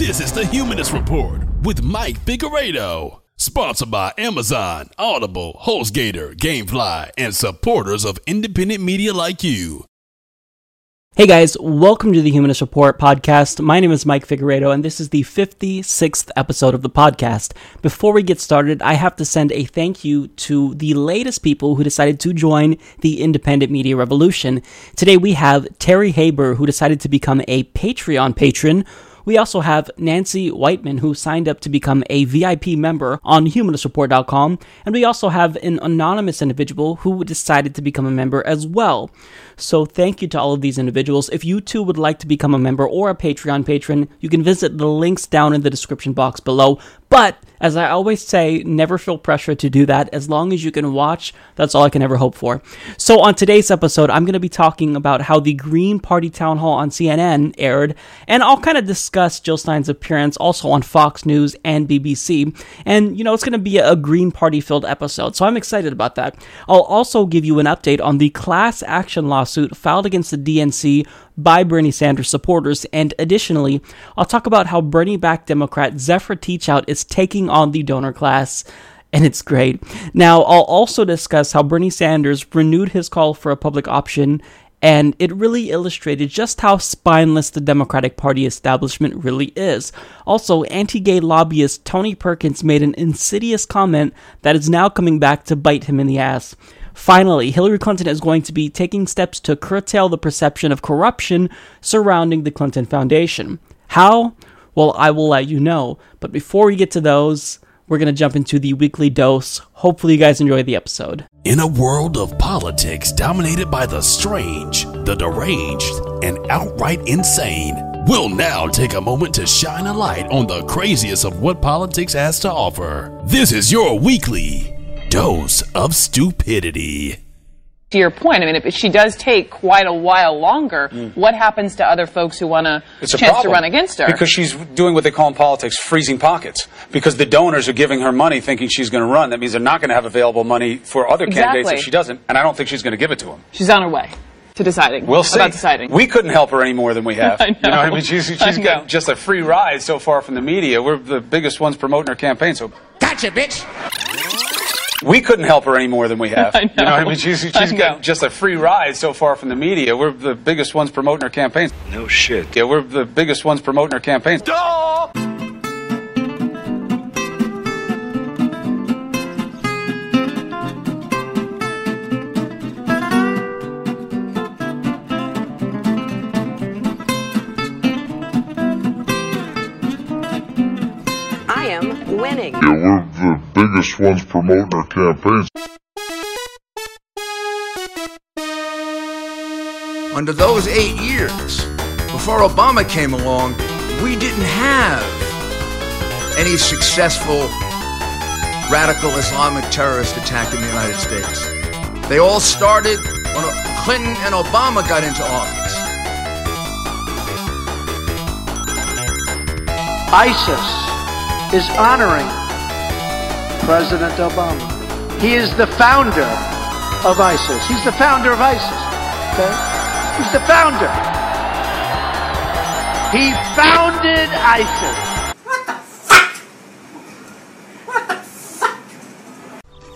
This is the Humanist Report with Mike Figueredo. Sponsored by Amazon, Audible, HostGator, Gamefly, and supporters of independent media like you. Hey guys, welcome to the Humanist Report podcast. My name is Mike Figueredo, and this is the 56th episode of the podcast. Before we get started, I have to send a thank you to the latest people who decided to join the independent media revolution. Today we have Terry Haber, who decided to become a Patreon patron. We also have Nancy Whiteman, who signed up to become a VIP member on humanistreport.com. And we also have an anonymous individual who decided to become a member as well. So thank you to all of these individuals. If you too would like to become a member or a Patreon patron, you can visit the links down in the description box below. But as I always say, never feel pressure to do that. As long as you can watch, that's all I can ever hope for. So on today's episode, I'm going to be talking about how the Green Party town hall on CNN aired, and I'll kind of discuss Jill Stein's appearance also on Fox News and BBC. And you know, it's going to be a Green Party filled episode, so I'm excited about that. I'll also give you an update on the class action lawsuit filed against the DNC by Bernie Sanders supporters. And additionally, I'll talk about how Bernie backed Democrat Zephyr Teachout is taking on the donor class. And it's great. Now, I'll also discuss how Bernie Sanders renewed his call for a public option and it really illustrated just how spineless the Democratic Party establishment really is. Also, anti gay lobbyist Tony Perkins made an insidious comment that is now coming back to bite him in the ass. Finally, Hillary Clinton is going to be taking steps to curtail the perception of corruption surrounding the Clinton Foundation. How? Well, I will let you know. But before we get to those, we're going to jump into the weekly dose. Hopefully, you guys enjoy the episode. In a world of politics dominated by the strange, the deranged, and outright insane, we'll now take a moment to shine a light on the craziest of what politics has to offer. This is your weekly dose of stupidity. To your point, I mean, if she does take quite a while longer, mm. what happens to other folks who want a it's chance a to run against her? Because she's doing what they call in politics freezing pockets. Because the donors are giving her money thinking she's going to run. That means they're not going to have available money for other exactly. candidates if she doesn't. And I don't think she's going to give it to them. She's on her way to deciding. We'll see. About deciding. We couldn't help her any more than we have. I know. You know I mean? She's, she's got just a free ride so far from the media. We're the biggest ones promoting her campaign. So gotcha, bitch. We couldn't help her any more than we have. I know. You know I mean? She's, she's got just a free ride so far from the media. We're the biggest ones promoting her campaigns. No shit. Yeah, we're the biggest ones promoting her campaigns. Duh! Winning. Yeah, we're the biggest ones promoting our campaigns. Under those eight years, before Obama came along, we didn't have any successful radical Islamic terrorist attack in the United States. They all started when Clinton and Obama got into office. ISIS is honoring President Obama. He is the founder of ISIS. He's the founder of ISIS. Okay? He's the founder. He founded ISIS. What the fuck? What the fuck?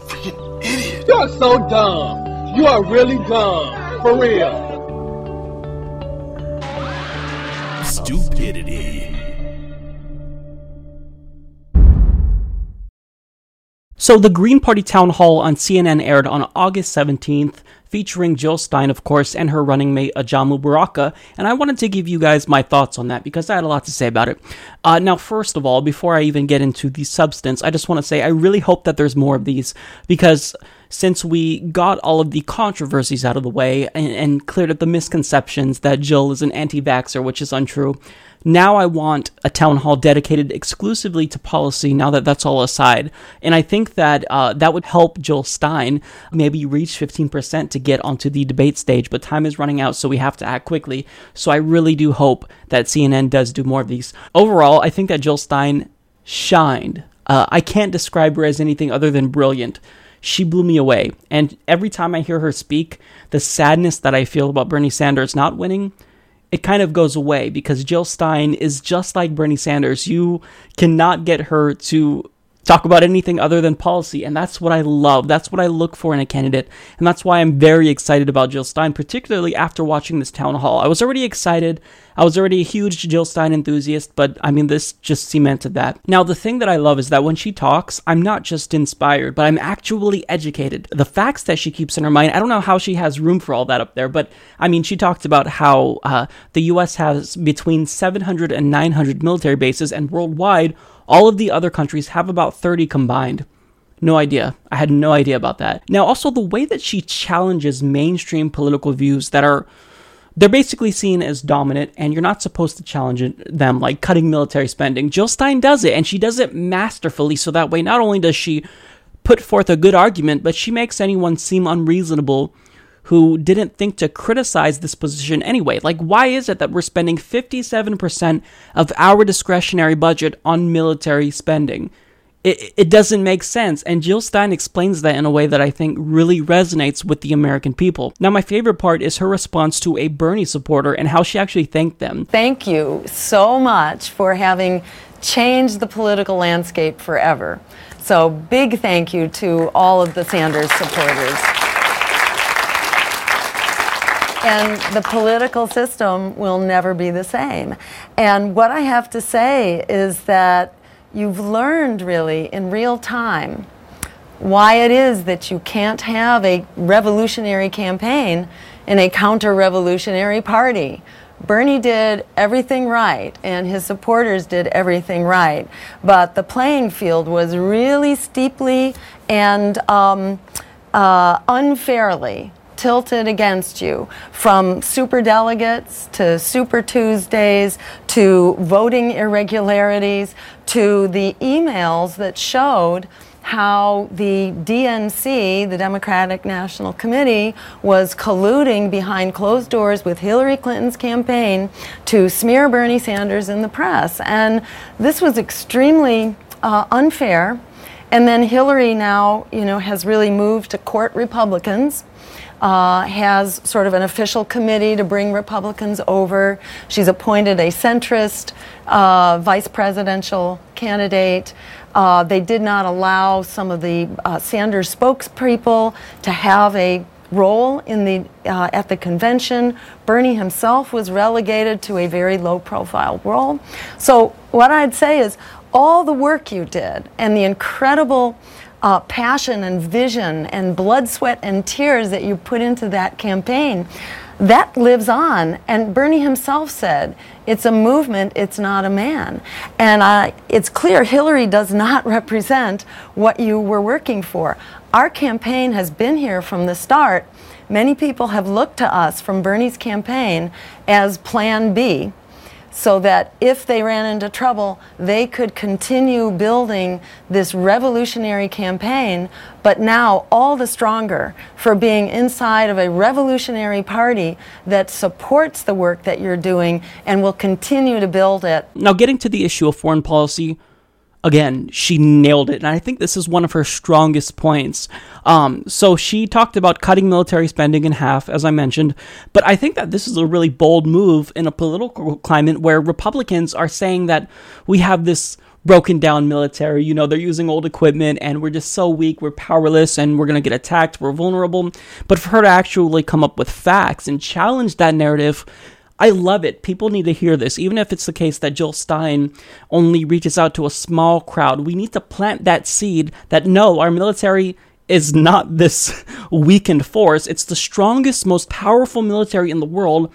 Freaking idiot. You're so dumb. You are really dumb. For real. Stupidity. So, the Green Party town hall on CNN aired on August 17th, featuring Jill Stein, of course, and her running mate Ajamu Baraka. And I wanted to give you guys my thoughts on that because I had a lot to say about it. Uh, now, first of all, before I even get into the substance, I just want to say I really hope that there's more of these because since we got all of the controversies out of the way and, and cleared up the misconceptions that Jill is an anti vaxxer, which is untrue, now I want a town hall dedicated exclusively to policy now that that's all aside. And I think that uh, that would help Jill Stein maybe reach 15% to get onto the debate stage, but time is running out, so we have to act quickly. So I really do hope that CNN does do more of these. Overall, I think that Jill Stein shined. Uh, I can't describe her as anything other than brilliant she blew me away. And every time I hear her speak, the sadness that I feel about Bernie Sanders not winning, it kind of goes away because Jill Stein is just like Bernie Sanders. You cannot get her to talk about anything other than policy. And that's what I love. That's what I look for in a candidate. And that's why I'm very excited about Jill Stein, particularly after watching this town hall. I was already excited. I was already a huge Jill Stein enthusiast, but I mean, this just cemented that. Now, the thing that I love is that when she talks, I'm not just inspired, but I'm actually educated. The facts that she keeps in her mind, I don't know how she has room for all that up there, but I mean, she talked about how uh, the US has between 700 and 900 military bases, and worldwide, all of the other countries have about 30 combined. No idea. I had no idea about that. Now, also, the way that she challenges mainstream political views that are. They're basically seen as dominant, and you're not supposed to challenge them, like cutting military spending. Jill Stein does it, and she does it masterfully, so that way not only does she put forth a good argument, but she makes anyone seem unreasonable who didn't think to criticize this position anyway. Like, why is it that we're spending 57% of our discretionary budget on military spending? It, it doesn't make sense. And Jill Stein explains that in a way that I think really resonates with the American people. Now, my favorite part is her response to a Bernie supporter and how she actually thanked them. Thank you so much for having changed the political landscape forever. So, big thank you to all of the Sanders supporters. And the political system will never be the same. And what I have to say is that you've learned really in real time why it is that you can't have a revolutionary campaign in a counter revolutionary party. Bernie did everything right, and his supporters did everything right, but the playing field was really steeply and um, uh, unfairly tilted against you from super delegates to super Tuesdays to voting irregularities to the emails that showed how the DNC, the Democratic National Committee, was colluding behind closed doors with Hillary Clinton's campaign to smear Bernie Sanders in the press. And this was extremely uh, unfair. And then Hillary now, you know, has really moved to court Republicans uh, has sort of an official committee to bring Republicans over. She's appointed a centrist uh, vice presidential candidate. Uh, they did not allow some of the uh, Sanders spokespeople to have a role in the uh, at the convention. Bernie himself was relegated to a very low profile role. So what I'd say is all the work you did and the incredible uh, passion and vision and blood, sweat, and tears that you put into that campaign, that lives on. And Bernie himself said, it's a movement, it's not a man. And I, it's clear Hillary does not represent what you were working for. Our campaign has been here from the start. Many people have looked to us from Bernie's campaign as Plan B so that if they ran into trouble, they could continue building this revolutionary campaign, but now all the stronger for being inside of a revolutionary party that supports the work that you're doing and will continue to build it. Now, getting to the issue of foreign policy, again, she nailed it. And I think this is one of her strongest points. Um, so she talked about cutting military spending in half, as I mentioned. But I think that this is a really bold move in a political climate where Republicans are saying that we have this broken down military. You know, they're using old equipment and we're just so weak, we're powerless, and we're going to get attacked, we're vulnerable. But for her to actually come up with facts and challenge that narrative I love it. People need to hear this, even if it's the case that Jill Stein only reaches out to a small crowd. We need to plant that seed that no, our military is not this weakened force. It's the strongest, most powerful military in the world,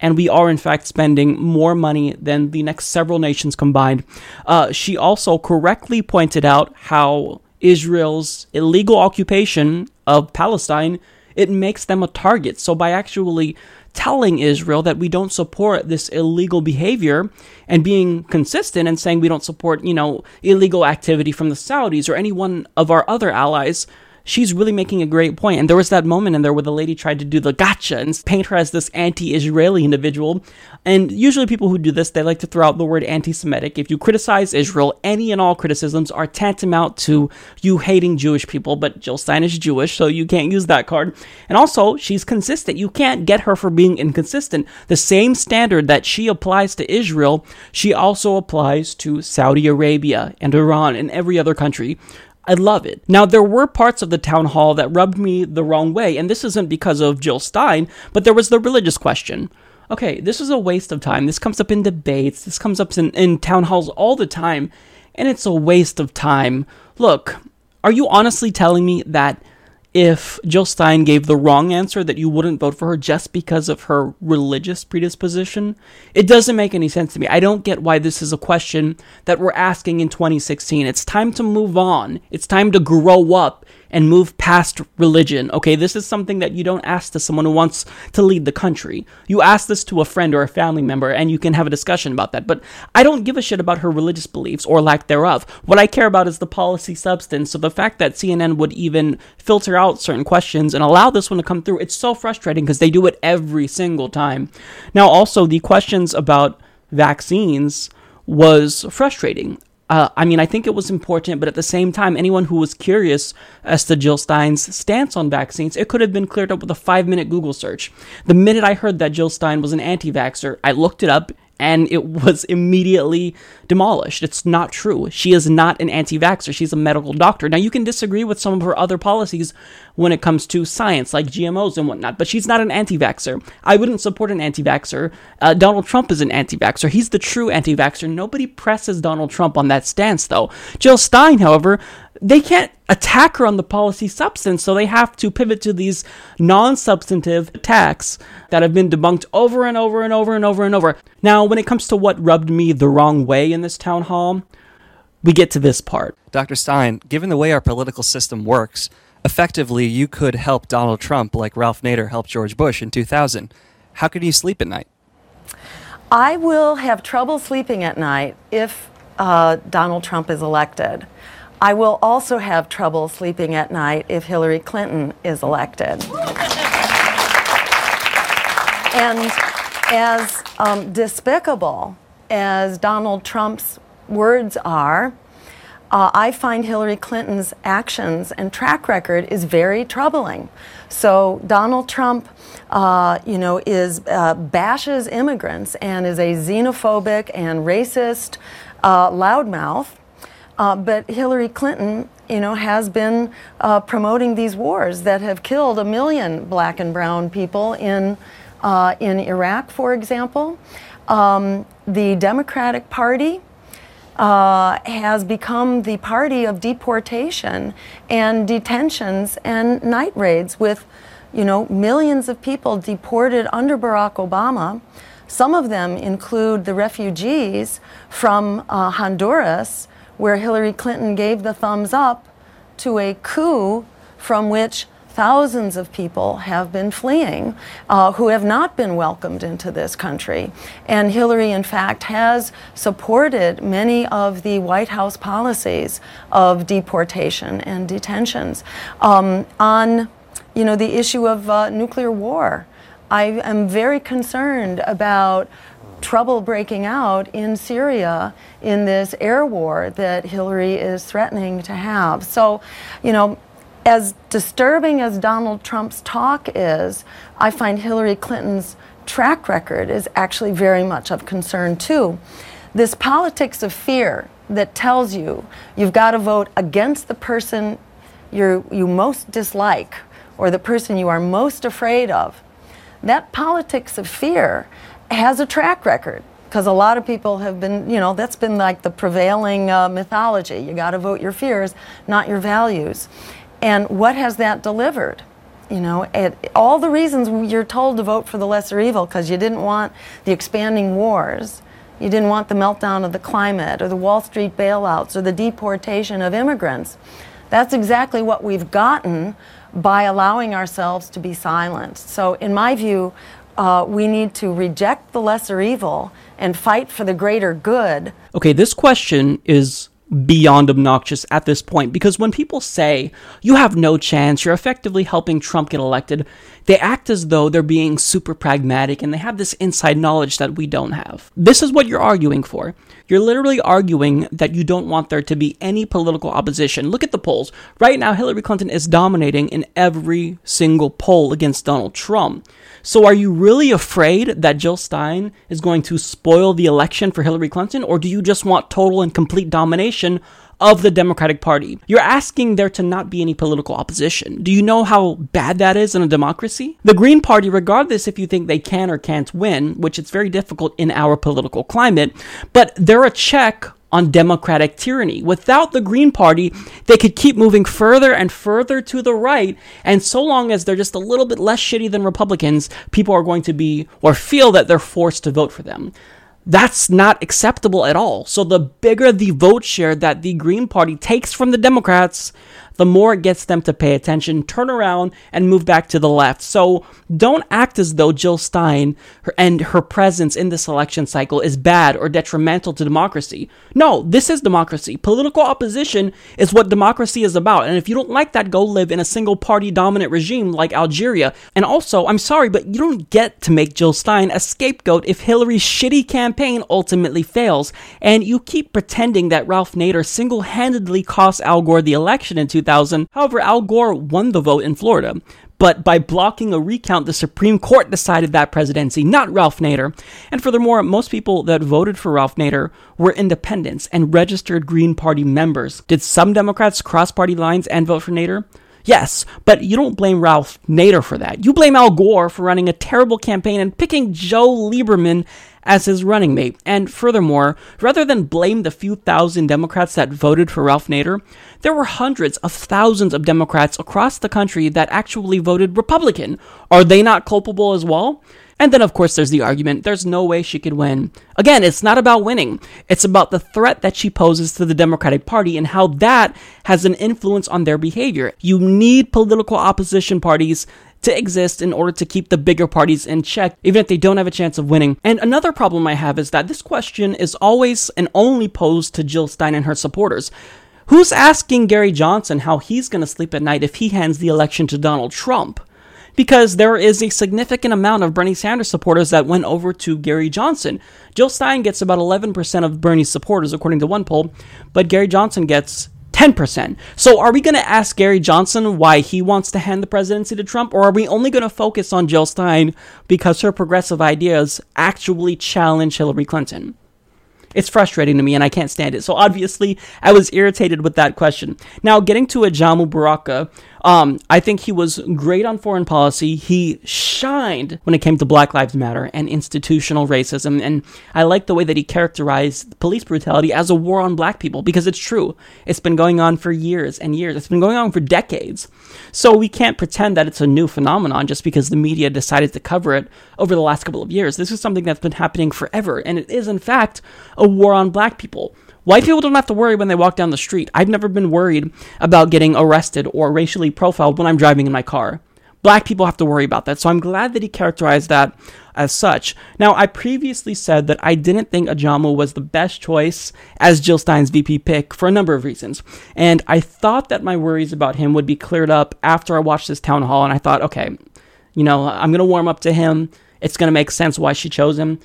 and we are in fact spending more money than the next several nations combined. Uh, she also correctly pointed out how Israel's illegal occupation of Palestine it makes them a target. So by actually telling Israel that we don't support this illegal behavior and being consistent and saying we don't support, you know, illegal activity from the Saudis or any one of our other allies, she's really making a great point. And there was that moment in there where the lady tried to do the gotcha and paint her as this anti Israeli individual. And usually, people who do this, they like to throw out the word anti Semitic. If you criticize Israel, any and all criticisms are tantamount to you hating Jewish people. But Jill Stein is Jewish, so you can't use that card. And also, she's consistent. You can't get her for being inconsistent. The same standard that she applies to Israel, she also applies to Saudi Arabia and Iran and every other country. I love it. Now, there were parts of the town hall that rubbed me the wrong way, and this isn't because of Jill Stein, but there was the religious question. Okay, this is a waste of time. This comes up in debates, this comes up in, in town halls all the time, and it's a waste of time. Look, are you honestly telling me that if Jill Stein gave the wrong answer that you wouldn't vote for her just because of her religious predisposition? It doesn't make any sense to me. I don't get why this is a question that we're asking in 2016. It's time to move on. It's time to grow up and move past religion. Okay, this is something that you don't ask to someone who wants to lead the country. You ask this to a friend or a family member and you can have a discussion about that. But I don't give a shit about her religious beliefs or lack thereof. What I care about is the policy substance. So the fact that CNN would even filter out certain questions and allow this one to come through, it's so frustrating because they do it every single time. Now, also, the questions about vaccines was frustrating. Uh, I mean, I think it was important, but at the same time, anyone who was curious as to Jill Stein's stance on vaccines, it could have been cleared up with a five minute Google search. The minute I heard that Jill Stein was an anti vaxxer, I looked it up and it was immediately demolished. It's not true. She is not an anti vaxxer. She's a medical doctor. Now, you can disagree with some of her other policies when it comes to science, like GMOs and whatnot, but she's not an anti vaxxer. I wouldn't support an anti vaxxer. Uh, Donald Trump is an anti vaxxer. He's the true anti vaxxer. Nobody presses Donald Trump on that stance, though. Jill Stein, however, they can't attack her on the policy substance, so they have to pivot to these non substantive attacks that have been debunked over and over and over and over and over. Now, when it comes to what rubbed me the wrong way in this town hall, we get to this part. Dr. Stein, given the way our political system works, effectively you could help Donald Trump like Ralph Nader helped George Bush in 2000. How could you sleep at night? I will have trouble sleeping at night if uh, Donald Trump is elected. I will also have trouble sleeping at night if Hillary Clinton is elected. and as um, despicable as Donald Trump's words are, uh, I find Hillary Clinton's actions and track record is very troubling. So Donald Trump, uh, you know, is uh, bashes immigrants and is a xenophobic and racist uh, loudmouth. Uh, but Hillary Clinton, you know, has been uh, promoting these wars that have killed a million black and brown people in, uh, in Iraq, for example. Um, the Democratic Party uh, has become the party of deportation and detentions and night raids with, you know, millions of people deported under Barack Obama. Some of them include the refugees from uh, Honduras where Hillary Clinton gave the thumbs up to a coup from which thousands of people have been fleeing uh, who have not been welcomed into this country. And Hillary, in fact, has supported many of the White House policies of deportation and detentions. Um, on you know, the issue of uh, nuclear war, I am very concerned about trouble breaking out in Syria in this air war that Hillary is threatening to have. So, you know, as disturbing as Donald Trump's talk is, I find Hillary Clinton's track record is actually very much of concern too. This politics of fear that tells you you've got to vote against the person you you most dislike or the person you are most afraid of. That politics of fear has a track record because a lot of people have been, you know, that's been like the prevailing uh, mythology. You got to vote your fears, not your values. And what has that delivered? You know, it, all the reasons you're told to vote for the lesser evil because you didn't want the expanding wars, you didn't want the meltdown of the climate, or the Wall Street bailouts, or the deportation of immigrants. That's exactly what we've gotten by allowing ourselves to be silenced. So, in my view, uh, we need to reject the lesser evil and fight for the greater good. Okay, this question is beyond obnoxious at this point because when people say you have no chance, you're effectively helping Trump get elected, they act as though they're being super pragmatic and they have this inside knowledge that we don't have. This is what you're arguing for. You're literally arguing that you don't want there to be any political opposition. Look at the polls. Right now, Hillary Clinton is dominating in every single poll against Donald Trump. So are you really afraid that Jill Stein is going to spoil the election for Hillary Clinton, or do you just want total and complete domination of the Democratic Party? You're asking there to not be any political opposition. Do you know how bad that is in a democracy? The Green Party, regardless if you think they can or can't win, which it's very difficult in our political climate, but they're a check on democratic tyranny. Without the Green Party, they could keep moving further and further to the right, and so long as they're just a little bit less shitty than Republicans, people are going to be or feel that they're forced to vote for them. That's not acceptable at all. So the bigger the vote share that the Green Party takes from the Democrats, the more it gets them to pay attention, turn around, and move back to the left. So don't act as though Jill Stein and her presence in this election cycle is bad or detrimental to democracy. No, this is democracy. Political opposition is what democracy is about. And if you don't like that, go live in a single party dominant regime like Algeria. And also, I'm sorry, but you don't get to make Jill Stein a scapegoat if Hillary's shitty campaign ultimately fails. And you keep pretending that Ralph Nader single handedly cost Al Gore the election in 2000. 2000. However, Al Gore won the vote in Florida. But by blocking a recount, the Supreme Court decided that presidency, not Ralph Nader. And furthermore, most people that voted for Ralph Nader were independents and registered Green Party members. Did some Democrats cross party lines and vote for Nader? Yes, but you don't blame Ralph Nader for that. You blame Al Gore for running a terrible campaign and picking Joe Lieberman as his running mate. And furthermore, rather than blame the few thousand Democrats that voted for Ralph Nader, there were hundreds of thousands of Democrats across the country that actually voted Republican. Are they not culpable as well? And then, of course, there's the argument there's no way she could win. Again, it's not about winning, it's about the threat that she poses to the Democratic Party and how that has an influence on their behavior. You need political opposition parties to exist in order to keep the bigger parties in check, even if they don't have a chance of winning. And another problem I have is that this question is always and only posed to Jill Stein and her supporters. Who's asking Gary Johnson how he's going to sleep at night if he hands the election to Donald Trump? Because there is a significant amount of Bernie Sanders supporters that went over to Gary Johnson. Jill Stein gets about 11% of Bernie's supporters, according to one poll, but Gary Johnson gets 10%. So are we going to ask Gary Johnson why he wants to hand the presidency to Trump, or are we only going to focus on Jill Stein because her progressive ideas actually challenge Hillary Clinton? It's frustrating to me and I can't stand it. So obviously, I was irritated with that question. Now, getting to Ajamu Baraka, um, I think he was great on foreign policy. He shined when it came to Black Lives Matter and institutional racism. And I like the way that he characterized police brutality as a war on black people because it's true. It's been going on for years and years, it's been going on for decades. So we can't pretend that it's a new phenomenon just because the media decided to cover it over the last couple of years. This is something that's been happening forever. And it is, in fact, a war on black people. White people don't have to worry when they walk down the street. I've never been worried about getting arrested or racially profiled when I'm driving in my car. Black people have to worry about that. So I'm glad that he characterized that as such. Now, I previously said that I didn't think Ajamu was the best choice as Jill Stein's VP pick for a number of reasons. And I thought that my worries about him would be cleared up after I watched this town hall. And I thought, okay, you know, I'm going to warm up to him. It's going to make sense why she chose him.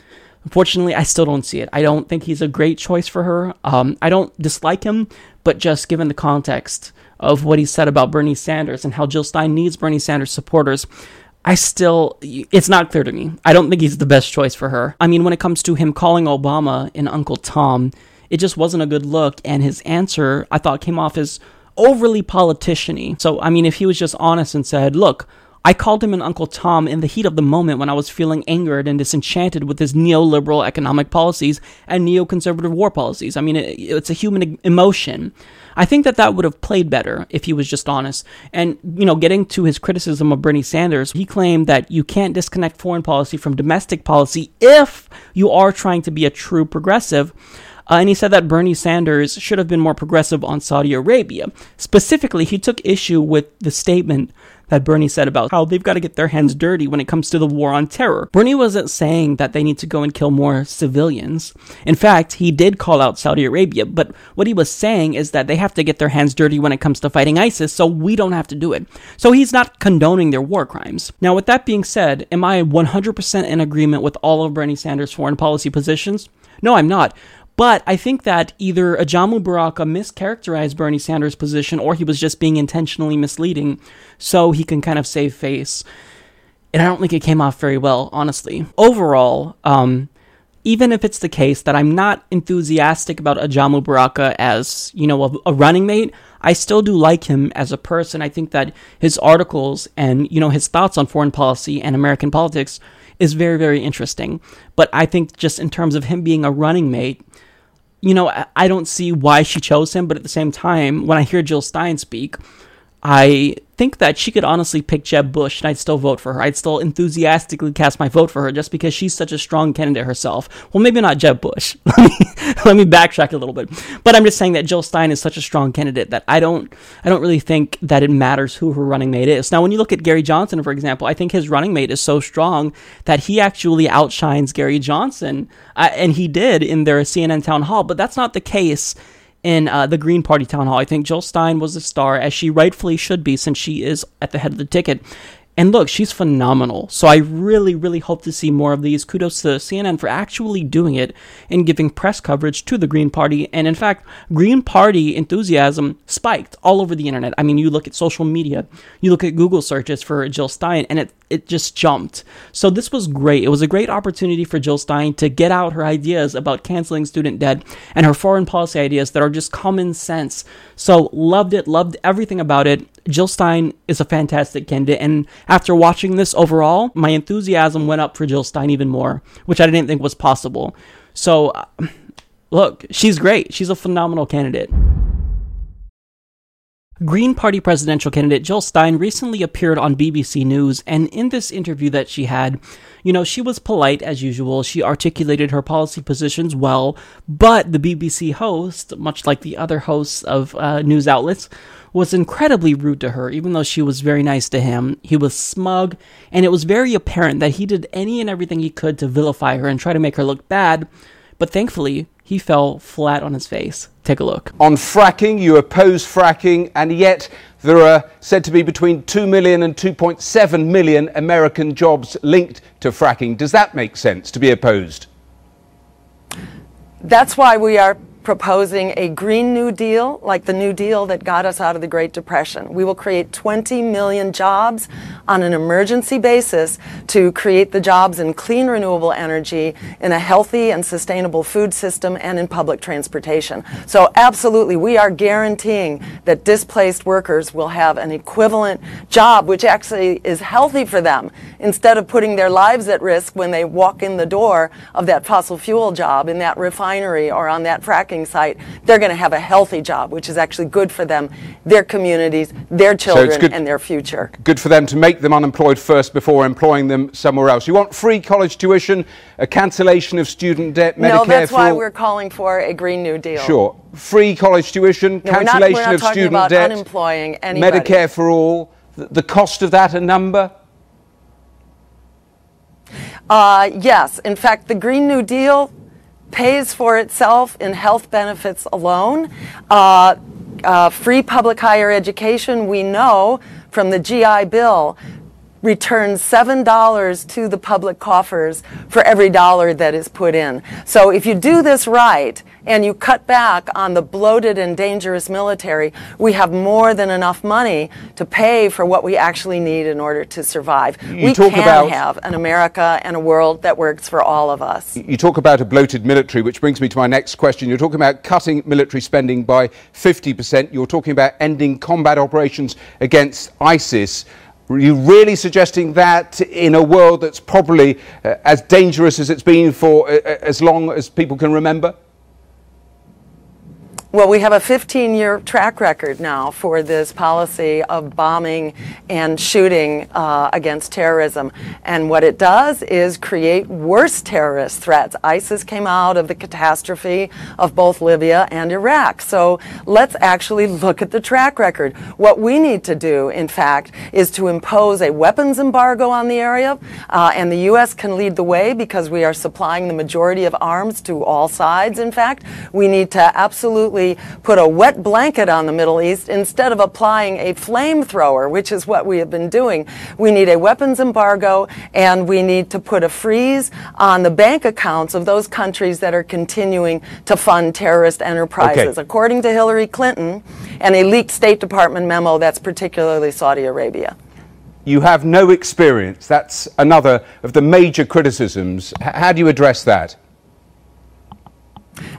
Unfortunately, I still don't see it. I don't think he's a great choice for her. Um, I don't dislike him, but just given the context of what he said about Bernie Sanders and how Jill Stein needs Bernie Sanders supporters, I still, it's not clear to me. I don't think he's the best choice for her. I mean, when it comes to him calling Obama an Uncle Tom, it just wasn't a good look, and his answer, I thought, came off as overly politiciany. So, I mean, if he was just honest and said, look, I called him an Uncle Tom in the heat of the moment when I was feeling angered and disenchanted with his neoliberal economic policies and neoconservative war policies. I mean, it, it's a human emotion. I think that that would have played better if he was just honest. And, you know, getting to his criticism of Bernie Sanders, he claimed that you can't disconnect foreign policy from domestic policy if you are trying to be a true progressive. Uh, and he said that Bernie Sanders should have been more progressive on Saudi Arabia. Specifically, he took issue with the statement that Bernie said about how they've got to get their hands dirty when it comes to the war on terror. Bernie wasn't saying that they need to go and kill more civilians. In fact, he did call out Saudi Arabia, but what he was saying is that they have to get their hands dirty when it comes to fighting ISIS, so we don't have to do it. So he's not condoning their war crimes. Now, with that being said, am I 100% in agreement with all of Bernie Sanders' foreign policy positions? No, I'm not. But I think that either Ajamu Baraka mischaracterized Bernie Sanders' position or he was just being intentionally misleading so he can kind of save face. And I don't think it came off very well, honestly. Overall, um, even if it's the case that I'm not enthusiastic about Ajamu Baraka as, you know, a, a, running mate, I still do like him as a person. I think that his articles and, you know, his thoughts on foreign policy and American politics is very, very interesting. But I think just in terms of him being a running mate, you know, I don't see why she chose him, but at the same time, when I hear Jill Stein speak, I think that she could honestly pick Jeb Bush and I'd still vote for her. I'd still enthusiastically cast my vote for her just because she's such a strong candidate herself. Well, maybe not Jeb Bush. let me backtrack a little bit. But I'm just saying that Jill Stein is such a strong candidate that I don't I don't really think that it matters who her running mate is. Now, when you look at Gary Johnson, for example, I think his running mate is so strong that he actually outshines Gary Johnson, uh, and he did in their CNN town hall. But that's not the case in uh, the Green Party town hall. I think Jill Stein was a star, as she rightfully should be, since she is at the head of the ticket. And look, she's phenomenal. So I really, really hope to see more of these. Kudos to CNN for actually doing it and giving press coverage to the Green Party. And in fact, Green Party enthusiasm spiked all over the internet. I mean, you look at social media, you look at Google searches for Jill Stein, and it, it just jumped. So this was great. It was a great opportunity for Jill Stein to get out her ideas about canceling student debt and her foreign policy ideas that are just common sense. So loved it, loved everything about it. Jill Stein is a fantastic candidate, and after watching this overall, my enthusiasm went up for Jill Stein even more, which I didn't think was possible. So, uh, look, she's great. She's a phenomenal candidate. Green Party presidential candidate Jill Stein recently appeared on BBC News, and in this interview that she had, you know, she was polite as usual. She articulated her policy positions well, but the BBC host, much like the other hosts of uh, news outlets, was incredibly rude to her, even though she was very nice to him. He was smug, and it was very apparent that he did any and everything he could to vilify her and try to make her look bad. But thankfully, he fell flat on his face. Take a look. On fracking, you oppose fracking, and yet there are said to be between 2 million and 2.7 million American jobs linked to fracking. Does that make sense to be opposed? That's why we are proposing a Green New Deal, like the New Deal that got us out of the Great Depression. We will create 20 million jobs on an emergency basis to create the jobs in clean renewable energy, in a healthy and sustainable food system, and in public transportation. So, absolutely, we are guaranteeing that displaced workers will have an equivalent job, which actually is healthy for them, instead of putting their lives at risk when they walk in the door of that fossil fuel job in that refinery or on that fracking site, they're going to have a healthy job, which is actually good for them, their communities, their children, so and their future. Good for them to make them unemployed first before employing them somewhere else. You want free college tuition, a cancellation of student debt, Medicare No, that's why all... we're calling for a Green New Deal. Sure. Free college tuition, no, cancellation we're not, we're not of student about debt, unemploying anybody. Medicare for all. The cost of that a number? Uh, yes. In fact, the Green New Deal pays for itself in health benefits alone. Uh, uh, free public higher education, we know from the GI Bill, returns $7 to the public coffers for every dollar that is put in. So if you do this right and you cut back on the bloated and dangerous military, we have more than enough money to pay for what we actually need in order to survive. You we talk can about, have an America and a world that works for all of us. You talk about a bloated military, which brings me to my next question. You're talking about cutting military spending by 50%. You're talking about ending combat operations against ISIS. Are you really suggesting that in a world that's probably uh, as dangerous as it's been for uh, uh as long as people can remember? Well, we have a 15 year track record now for this policy of bombing and shooting uh, against terrorism. And what it does is create worse terrorist threats. ISIS came out of the catastrophe of both Libya and Iraq. So let's actually look at the track record. What we need to do, in fact, is to impose a weapons embargo on the area. Uh, and the U.S. can lead the way because we are supplying the majority of arms to all sides, in fact. We need to absolutely put a wet blanket on the Middle East instead of applying a flamethrower, which is what we have been doing. We need a weapons embargo and we need to put a freeze on the bank accounts of those countries that are continuing to fund terrorist enterprises, Okay. according to Hillary Clinton and a leaked State Department memo that's particularly Saudi Arabia. You have no experience. That's another of the major criticisms. H- how do you address that?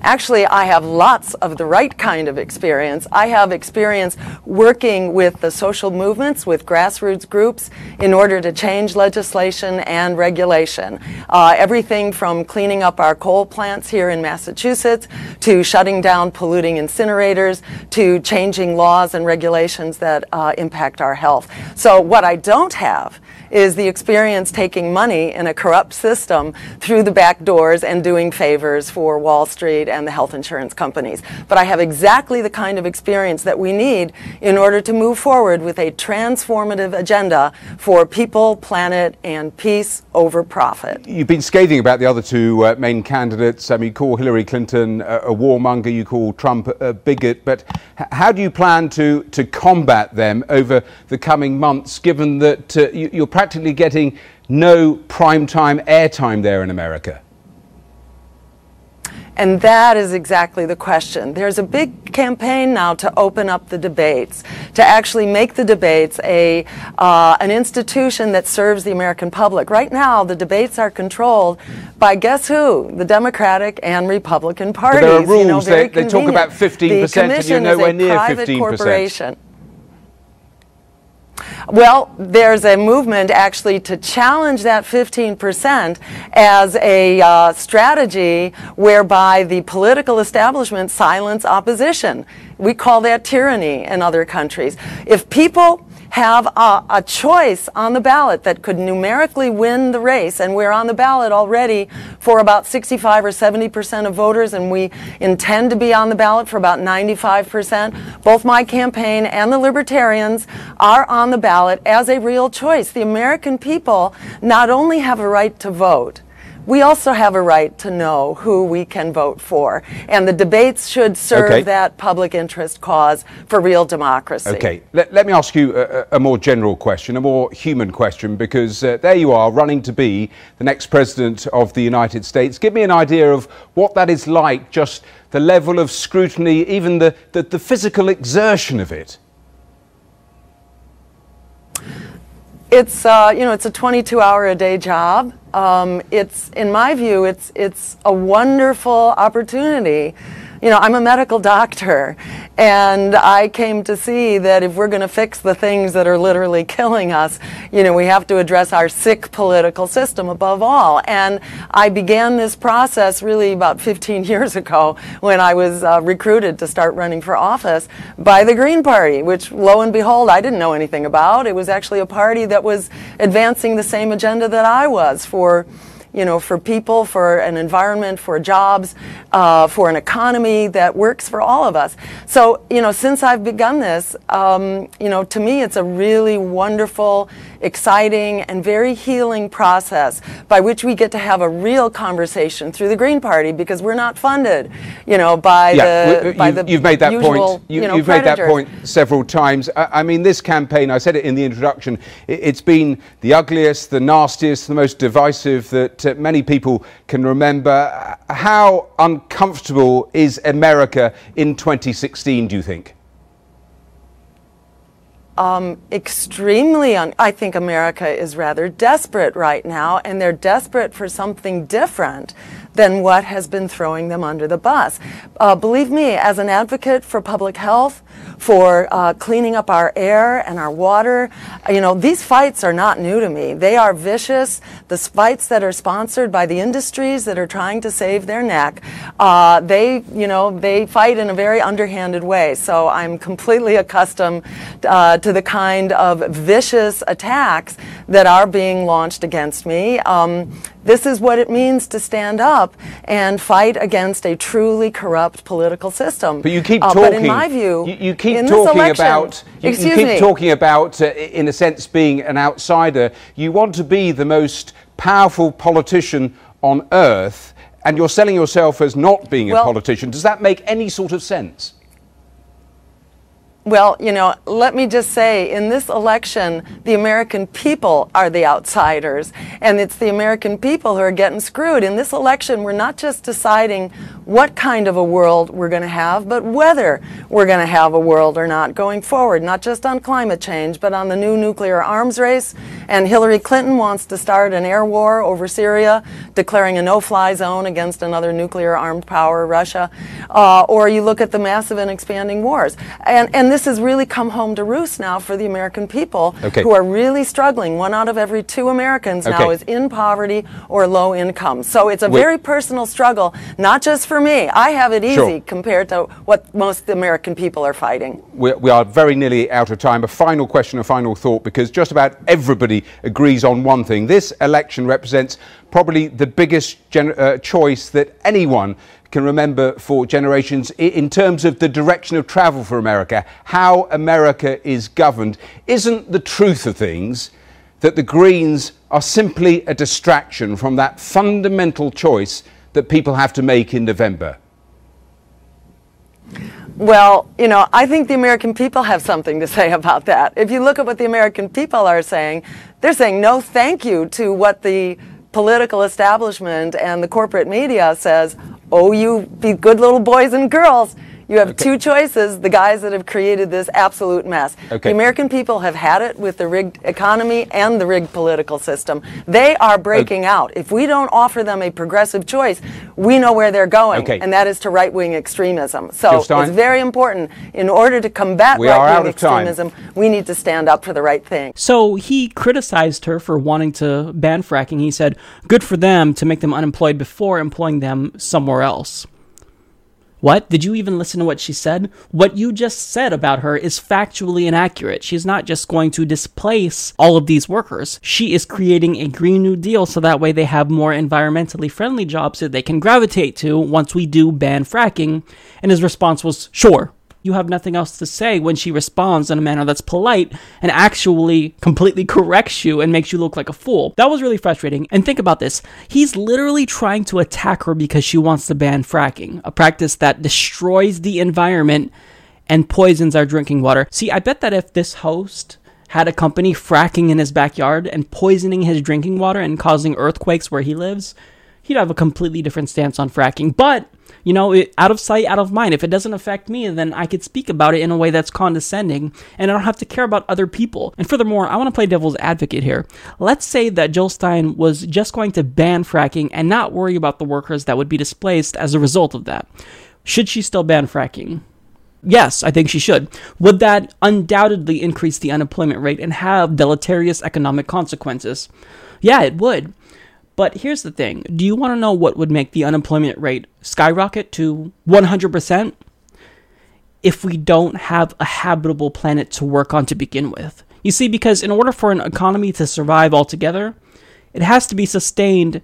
Actually, I have lots of the right kind of experience. I have experience working with the social movements, with grassroots groups, in order to change legislation and regulation. Uh, everything from cleaning up our coal plants here in Massachusetts, to shutting down polluting incinerators, to changing laws and regulations that uh, impact our health. So, what I don't have is the experience taking money in a corrupt system through the back doors and doing favors for Wall Street and the health insurance companies. But I have exactly the kind of experience that we need in order to move forward with a transformative agenda for people, planet, and peace over profit. You've been scathing about the other two uh, main candidates. I mean, you call Hillary Clinton a, a warmonger, you call Trump a bigot, but h- how do you plan to, to combat them over the coming months, given that uh, you, you're practically getting no primetime airtime there in America? And that is exactly the question. There's a big campaign now to open up the debates, to actually make the debates a uh, an institution that serves the American public. Right now, the debates are controlled by guess who? The Democratic and Republican parties. there are you know, They- they talk about 15% The and you're commission nowhere is a near private 15%. corporation. Well, there's a movement actually to challenge that 15% as a uh, strategy whereby the political establishment silence opposition. We call that tyranny in other countries. If people have a, a choice on the ballot that could numerically win the race, and we're on the ballot already for about 65 or 70 percent of voters, and we intend to be on the ballot for about 95 percent. Both my campaign and the Libertarians are on the ballot as a real choice. The American people not only have a right to vote, we also have a right to know who we can vote for. And the debates should serve Okay. that public interest cause for real democracy. Okay, let, let me ask you a, a more general question, a more human question, because uh, there you are running to be the next president of the United States. Give me an idea of what that is like, just the level of scrutiny, even the, the, the physical exertion of it. It's uh, you know it's a 22 hour a day job. Um, it's in my view it's it's a wonderful opportunity. You know I'm a medical doctor, and I came to see that if we're going to fix the things that are literally killing us, you know we have to address our sick political system above all. And I began this process really about 15 years ago when I was uh, recruited to start running for office by the Green Party, which lo and behold I didn't know anything about. It was actually a party that was advancing the same agenda that I was for for you know, for people, for an environment, for jobs, uh, for an economy that works for all of us. So, you know, since I've begun this, um, you know, to me it's a really wonderful, exciting, and very healing process by which we get to have a real conversation through the Green Party because we're not funded, you know, by yeah, the w- by you've, the you've made that usual, point. You, you know, have made that point several times. I, I mean, this campaign. I said it in the introduction. It, it's been the ugliest, the nastiest, the most divisive that uh, many people can remember. How uncomfortable is America in 2016? Do you think? um, extremely, un- I think America is rather desperate right now, and they're desperate for something different than what has been throwing them under the bus. Uh, believe me, as an advocate for public health, for uh, cleaning up our air and our water. You know, these fights are not new to me. They are vicious. The fights that are sponsored by the industries that are trying to save their neck, uh, they, you know, they fight in a very underhanded way. So I'm completely accustomed uh, to the kind of vicious attacks that are being launched against me. Um, this is what it means to stand up and fight against a truly corrupt political system. But you keep Uh, talking. but in my view, you, you keep talking election- about. You, you keep me. talking about, uh, in a sense, being an outsider. You want to be the most powerful politician on earth, and you're selling yourself as not being a politician. Does that make any sort of sense? Well, you know, let me just say in this election, the American people are the outsiders, and it's the American people who are getting screwed. In this election, we're not just deciding what kind of a world we're going to have, but whether we're going to have a world or not going forward, not just on climate change, but on the new nuclear arms race. And Hillary Clinton wants to start an air war over Syria, declaring a no fly zone against another nuclear armed power, Russia. Uh, or you look at the massive and expanding wars. And, and this has really come home to roost now for the American people Okay. who are really struggling. One out of every two Americans now is in poverty or low income. So it's a Wait. very personal struggle, not just for me. I have it easy Sure. compared to what most American people are fighting. we, we are very nearly out of time. A final question, a final thought, because just about everybody agrees on one thing. This election represents probably the biggest gen- uh, choice that anyone can remember for generations in terms of the direction of travel for America, how America is governed. Isn't the truth of things that the Greens are simply a distraction from that fundamental choice that people have to make in November? Well, you know, I think the American people have something to say about that. If you look at what the American people are saying, they're saying no thank you to what the political establishment and the corporate media says, oh, you be good little boys and girls. You have two choices, the guys that have created this absolute mess. Okay. The American people have had it with the rigged economy and the rigged political system. They are breaking out. If we don't offer them a progressive choice, we know where they're going, Okay. and that is to right wing extremism. So it's very important. In order to combat right wing of time. extremism, we need to stand up for the right thing. So he criticized her for wanting to ban fracking. He said, good for them to make them unemployed before employing them somewhere else. What? Did you even listen to what she said? What you just said about her is factually inaccurate. She's not just going to displace all of these workers. She is creating a Green New Deal so that way they have more environmentally friendly jobs that they can gravitate to once we do ban fracking. And his response was, sure. You have nothing else to say when she responds in a manner that's polite and actually completely corrects you and makes you look like a fool. That was really frustrating. And think about this he's literally trying to attack her because she wants to ban fracking, a practice that destroys the environment and poisons our drinking water. See, I bet that if this host had a company fracking in his backyard and poisoning his drinking water and causing earthquakes where he lives, he'd have a completely different stance on fracking. But you know, it, out of sight, out of mind. If it doesn't affect me, then I could speak about it in a way that's condescending, and I don't have to care about other people. And furthermore, I want to play devil's advocate here. Let's say that Jill Stein was just going to ban fracking and not worry about the workers that would be displaced as a result of that. Should she still ban fracking? Yes, I think she should. Would that undoubtedly increase the unemployment rate and have deleterious economic consequences? Yeah, it would. But here's the thing do you want to know what would make the unemployment rate skyrocket to 100%? If we don't have a habitable planet to work on to begin with. You see, because in order for an economy to survive altogether, it has to be sustained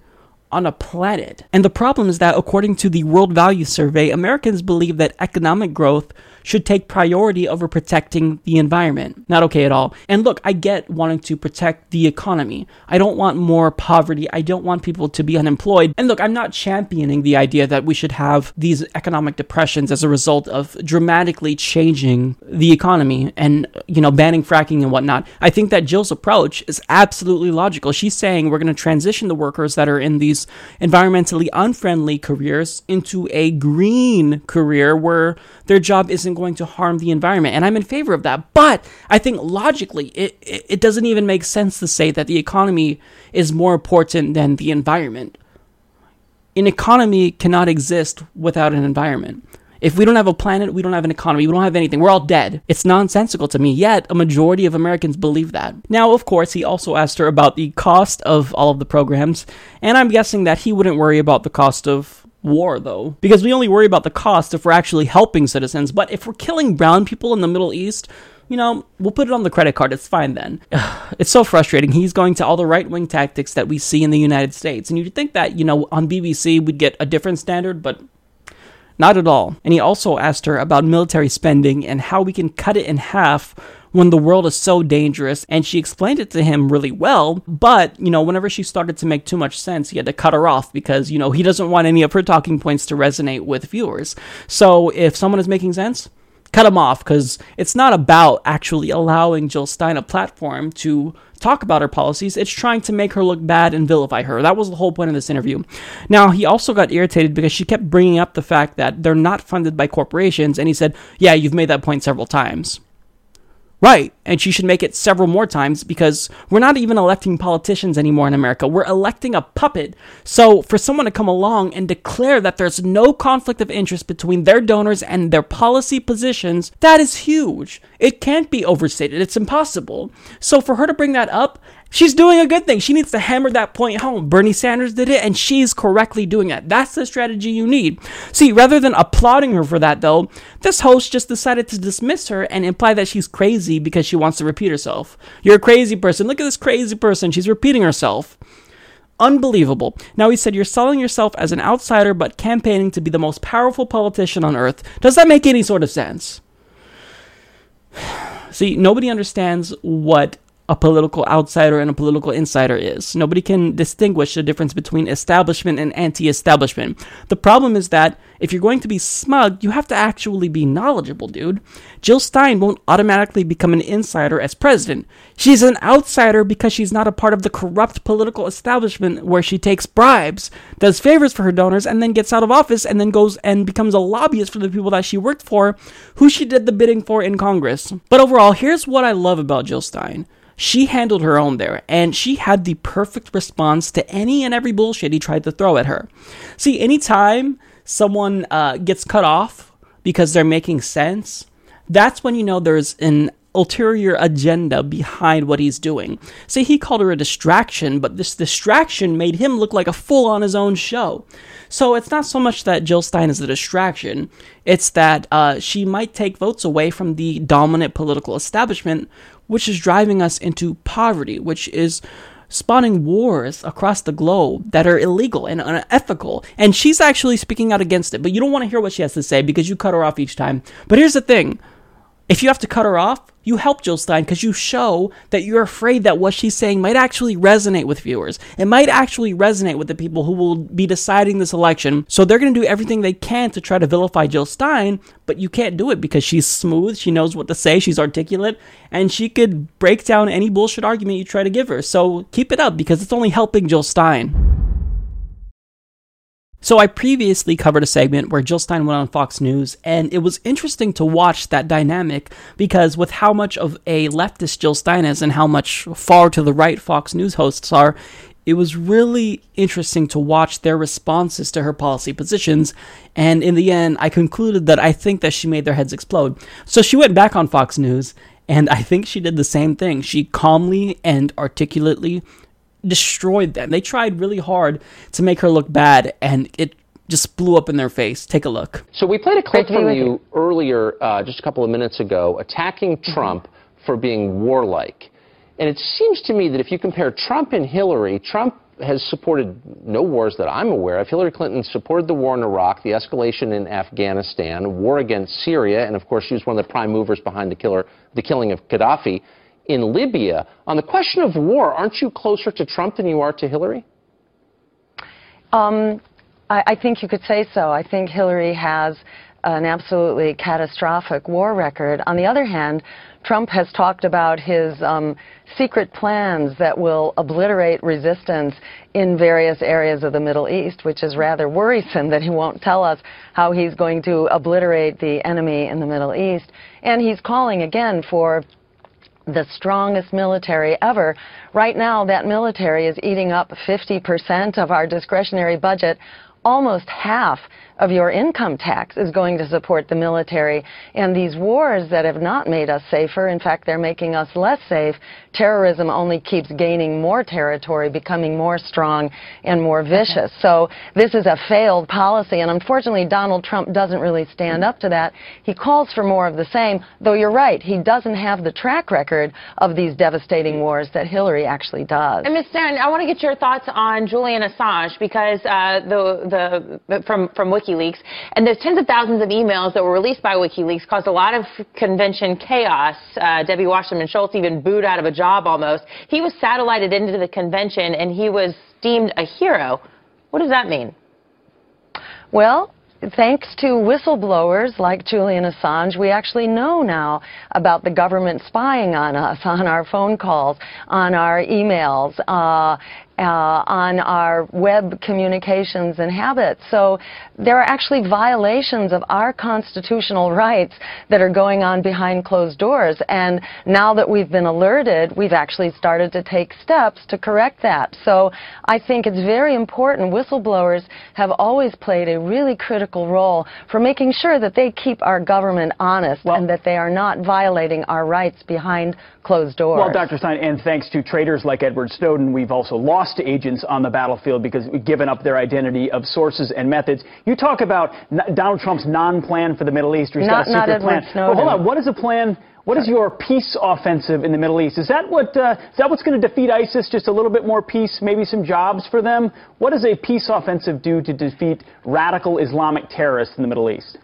on a planet. And the problem is that, according to the World Value Survey, Americans believe that economic growth should take priority over protecting the environment. Not okay at all. And look, I get wanting to protect the economy. I don't want more poverty. I don't want people to be unemployed. And look, I'm not championing the idea that we should have these economic depressions as a result of dramatically changing the economy and, you know, banning fracking and whatnot. I think that Jill's approach is absolutely logical. She's saying we're going to transition the workers that are in these environmentally unfriendly careers into a green career where their job isn't going to harm the environment. And I'm in favor of that. But I think logically, it, it, it doesn't even make sense to say that the economy is more important than the environment. An economy cannot exist without an environment. If we don't have a planet, we don't have an economy, we don't have anything. We're all dead. It's nonsensical to me, yet a majority of Americans believe that. Now, of course, he also asked her about the cost of all of the programs, and I'm guessing that he wouldn't worry about the cost of war, though. Because we only worry about the cost if we're actually helping citizens, but if we're killing brown people in the Middle East, you know, we'll put it on the credit card. It's fine then. it's so frustrating. He's going to all the right wing tactics that we see in the United States. And you'd think that, you know, on BBC we'd get a different standard, but not at all. And he also asked her about military spending and how we can cut it in half when the world is so dangerous. And she explained it to him really well. But, you know, whenever she started to make too much sense, he had to cut her off because, you know, he doesn't want any of her talking points to resonate with viewers. So if someone is making sense, cut him off because it's not about actually allowing Jill Stein a platform to talk about her policies. It's trying to make her look bad and vilify her. That was the whole point of this interview. Now, he also got irritated because she kept bringing up the fact that they're not funded by corporations, and he said, Yeah, you've made that point several times. Right, and she should make it several more times because we're not even electing politicians anymore in America. We're electing a puppet. So, for someone to come along and declare that there's no conflict of interest between their donors and their policy positions, that is huge. It can't be overstated. It's impossible. So, for her to bring that up She's doing a good thing. She needs to hammer that point home. Bernie Sanders did it, and she's correctly doing it. That's the strategy you need. See, rather than applauding her for that, though, this host just decided to dismiss her and imply that she's crazy because she wants to repeat herself. You're a crazy person. Look at this crazy person. She's repeating herself. Unbelievable. Now he said you're selling yourself as an outsider but campaigning to be the most powerful politician on earth. Does that make any sort of sense? See, nobody understands what a political outsider and a political insider is. Nobody can distinguish the difference between establishment and anti establishment. The problem is that if you're going to be smug, you have to actually be knowledgeable, dude. Jill Stein won't automatically become an insider as president. She's an outsider because she's not a part of the corrupt political establishment where she takes bribes, does favors for her donors, and then gets out of office and then goes and becomes a lobbyist for the people that she worked for, who she did the bidding for in Congress. But overall, here's what I love about Jill Stein. She handled her own there, and she had the perfect response to any and every bullshit he tried to throw at her. See, anytime someone uh, gets cut off because they're making sense, that's when you know there's an ulterior agenda behind what he's doing. See, he called her a distraction, but this distraction made him look like a fool on his own show. So it's not so much that Jill Stein is a distraction, it's that uh, she might take votes away from the dominant political establishment which is driving us into poverty, which is spawning wars across the globe that are illegal and unethical. And she's actually speaking out against it, but you don't want to hear what she has to say because you cut her off each time. But here's the thing if you have to cut her off, you help Jill Stein because you show that you're afraid that what she's saying might actually resonate with viewers. It might actually resonate with the people who will be deciding this election. So they're going to do everything they can to try to vilify Jill Stein, but you can't do it because she's smooth, she knows what to say, she's articulate, and she could break down any bullshit argument you try to give her. So keep it up because it's only helping Jill Stein. So I previously covered a segment where Jill Stein went on Fox News, and it was interesting to watch that dynamic because with how much of a leftist Jill Stein is and how much far to the right Fox News hosts are, it was really interesting to watch their responses to her policy positions. And in the end, I concluded that I think that she made their heads explode. So she went back on Fox News, and I think she did the same thing. She calmly and articulately destroyed them. They tried really hard to make her look bad, and it just blew up in their face. Take a look. So we played a clip from you earlier, uh, just a couple of minutes ago, attacking mm-hmm. Trump for being warlike. And it seems to me that if you compare Trump and Hillary, Trump has supported no wars that I'm aware of. Hillary Clinton supported the war in Iraq, the escalation in Afghanistan, war against Syria, and of course she was one of the prime movers behind the, killer, the killing of Gaddafi in Libya. On the question of war, aren't you closer to Trump than you are to Hillary? Um, I, I think you could say so. I think Hillary has an absolutely catastrophic war record. On the other hand, Trump has talked about his um, secret plans that will obliterate resistance in various areas of the Middle East, which is rather worrisome that he won't tell us how he's going to obliterate the enemy in the Middle East. And he's calling again for the strongest military ever. Right now, that military is eating up 50% of our discretionary budget, almost half of your income tax is going to support the military. And these wars that have not made us safer, in fact, they're making us less safe. Terrorism only keeps gaining more territory, becoming more strong and more vicious. So this is a failed policy. And unfortunately, Donald Trump doesn't really stand up to that. He calls for more of the same, though you're right, he doesn't have the track record of these devastating wars that Hillary actually does. And Ms. Stern, I want to get your thoughts on Julian Assange because uh, the, the, from, from WikiLeaks and there's tens of thousands of emails that were released by WikiLeaks caused a lot of convention chaos. Uh, Debbie Wasserman Schultz even booed out of a job almost. He was satellited into the convention and he was deemed a hero. What does that mean? Well, thanks to whistleblowers like Julian Assange, we actually know now about the government spying on us, on our phone calls, on our emails, uh, uh, on our web communications and habits. So there are actually violations of our constitutional rights that are going on behind closed doors. And now that we've been alerted, we've actually started to take steps to correct that. So I think it's very important. Whistleblowers have always played a really critical role for making sure that they keep our government honest well, and that they are not violating our rights behind closed doors. Well, Dr. Stein, and thanks to traitors like Edward Snowden, we've also lost agents on the battlefield because we've given up their identity of sources and methods. You talk about Donald Trump's non-plan for the Middle East. He's not, got a secret plan. Well, hold on. What is the plan? What is your peace offensive in the Middle East? Is that what uh, is that what's going to defeat ISIS? Just a little bit more peace, maybe some jobs for them. What does a peace offensive do to defeat radical Islamic terrorists in the Middle East?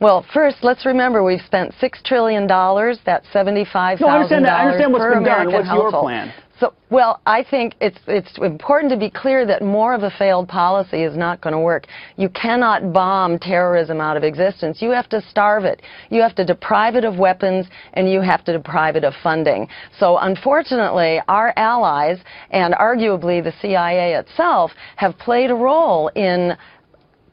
Well, first, let's remember we've spent $6 trillion. That's $75,000 no, I understand that. I understand what's per been American done. What's your plan? So, well, I think it's it's important to be clear that more of a failed policy is not going to work. You cannot bomb terrorism out of existence. You have to starve it. You have to deprive it of weapons, and you have to deprive it of funding. So, unfortunately, our allies and arguably the CIA itself have played a role in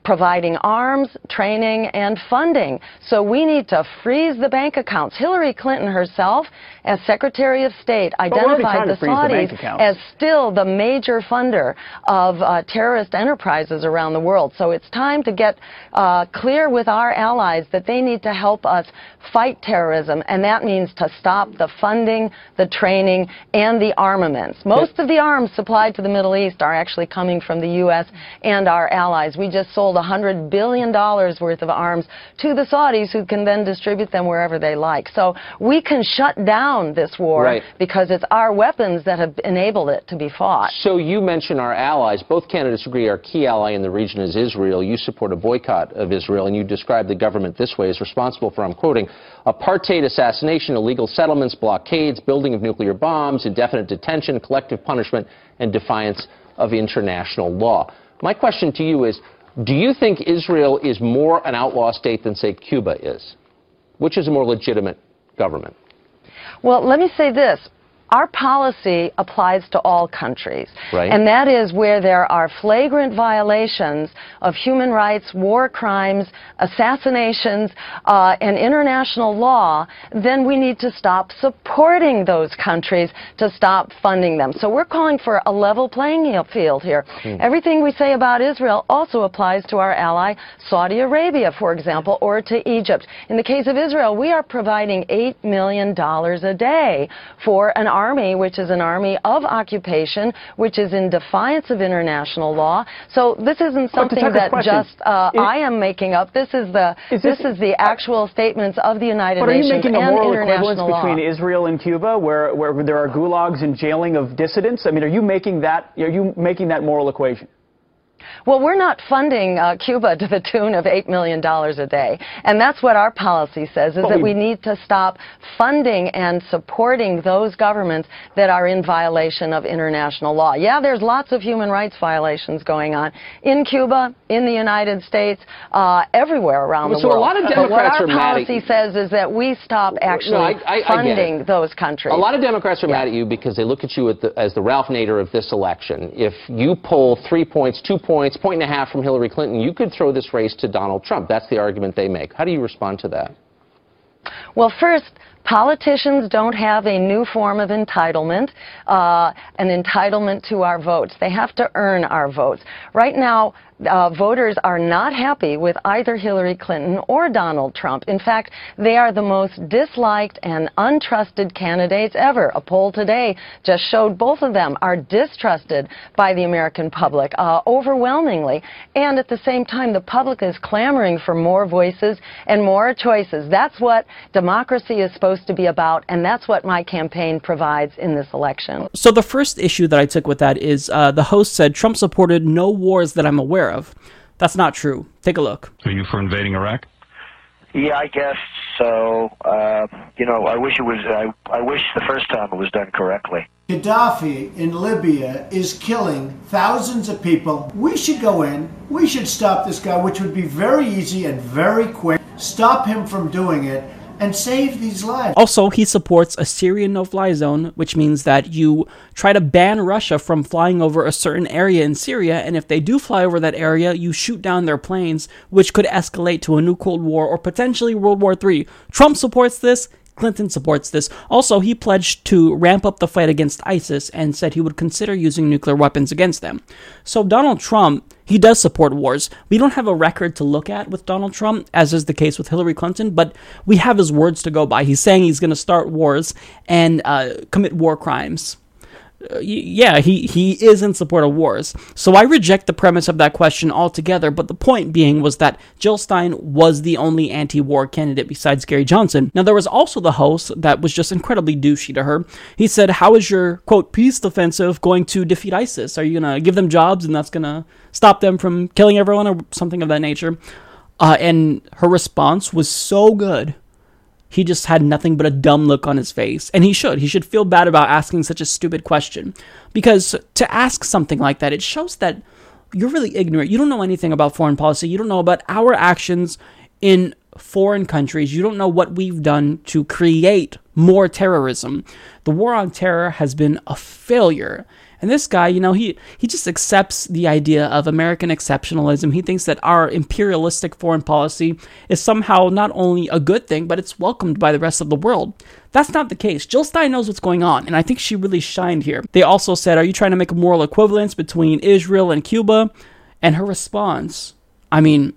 providing arms, training, and funding. So we need to freeze the bank accounts. Hillary Clinton herself, as Secretary of State, identified the Saudis the as still the major funder of uh, terrorist enterprises around the world. So it's time to get uh, clear with our allies that they need to help us fight terrorism, and that means to stop the funding, the training, and the armaments. Most of the arms supplied to the Middle East are actually coming from the U.S. and our allies. We just sold $100 billion worth of arms to the Saudis who can then distribute them wherever they like. So we can shut down this war right. because it's our weapons that have enabled it to be fought. So you mentioned our allies. Both candidates agree our key ally in the region is Israel. You support a boycott of Israel, and you describe the government this way as responsible for, I'm quoting, apartheid assassination, illegal settlements, blockades, building of nuclear bombs, indefinite detention, collective punishment, and defiance of international law. My question to you is, do you think Israel is more an outlaw state than, say, Cuba is? Which is a more legitimate government? Well, let me say this our policy applies to all countries. Right. And that is where there are flagrant violations of human rights, war crimes, assassinations, uh, and international law, then we need to stop supporting those countries to stop funding them. So we're calling for a level playing field here. Hmm. Everything we say about Israel also applies to our ally Saudi Arabia, for example, or to Egypt. In the case of Israel, we are providing $8 million a day for an army, which is an army of occupation, which is in defiance of international law. So this isn't something that question, just uh, is, I am making up. This is the is this, this, is the actual statements of the United but Nations are you making a moral international equivalence law. between Israel and Cuba, where where there are gulags and jailing of dissidents? I mean, are you making that are you making that moral equation? Well, we're not funding uh, Cuba to the tune of $8 million a day. And that's what our policy says, is that we- we need to stop funding and supporting those governments that are in violation of international law. Yeah, there's lots of human rights violations going on in Cuba, in the United States, uh, everywhere around Well, the so a lot of but what Democrats our are mad at policy says is that we stop actually I- I- I funding it. those countries. A lot of Democrats are mad at you because they look at you at the, as the Ralph Nader of this election. If you pull three points, two points, point and a half from Hillary Clinton, you could throw this race to Donald Trump. That's the argument they make. How do you respond to that? Well, first, politicians don't have a new form of entitlement, uh, an entitlement to our votes. They have to earn our votes. Right now, uh, voters are not happy with either Hillary Clinton or Donald Trump. In fact, they are the most disliked and untrusted candidates ever. A poll today just showed both of them are distrusted by the American public uh, overwhelmingly. And at the same time, the public is clamoring for more voices and more choices. That's what democracy is supposed to be about, and that's what my campaign provides in this election. So the first issue that I took with that is uh, the host said Trump supported no wars that I'm aware of. That's not true. Take a look. Are you for invading Iraq? Yeah, I guess so. Uh, you know, I wish it was. I, I wish the first time it was done correctly. Gaddafi in Libya is killing thousands of people. We should go in. We should stop this guy, which would be very easy and very quick. Stop him from doing it and save these lives. Also, he supports a Syrian no fly zone, which means that you try to ban Russia from flying over a certain area in Syria, and if they do fly over that area, you shoot down their planes, which could escalate to a new Cold War or potentially World War III. Trump supports this. Clinton supports this. Also, he pledged to ramp up the fight against ISIS and said he would consider using nuclear weapons against them. So, Donald Trump, he does support wars. We don't have a record to look at with Donald Trump, as is the case with Hillary Clinton, but we have his words to go by. He's saying he's going to start wars and uh, commit war crimes uh, yeah, he, he is in support of wars. So I reject the premise of that question altogether, but the point being was that Jill Stein was the only anti war candidate besides Gary Johnson. Now, there was also the host that was just incredibly douchey to her. He said, How is your, quote, peace offensive going to defeat ISIS? Are you going to give them jobs and that's going to stop them from killing everyone or something of that nature? Uh, and her response was so good he just had nothing but a dumb look on his face. And he should. He should feel bad about asking such a stupid question. Because to ask something like that, it shows that you're really ignorant. You don't know anything about foreign policy. You don't know about our actions in foreign countries. You don't know what we've done to create more terrorism. The war on terror has been a failure. And this guy, you know, he he just accepts the idea of American exceptionalism. He thinks that our imperialistic foreign policy is somehow not only a good thing, but it's welcomed by the rest of the world. That's not the case. Jill Stein knows what's going on, and I think she really shined here. They also said, "Are you trying to make a moral equivalence between Israel and Cuba?" And her response, I mean,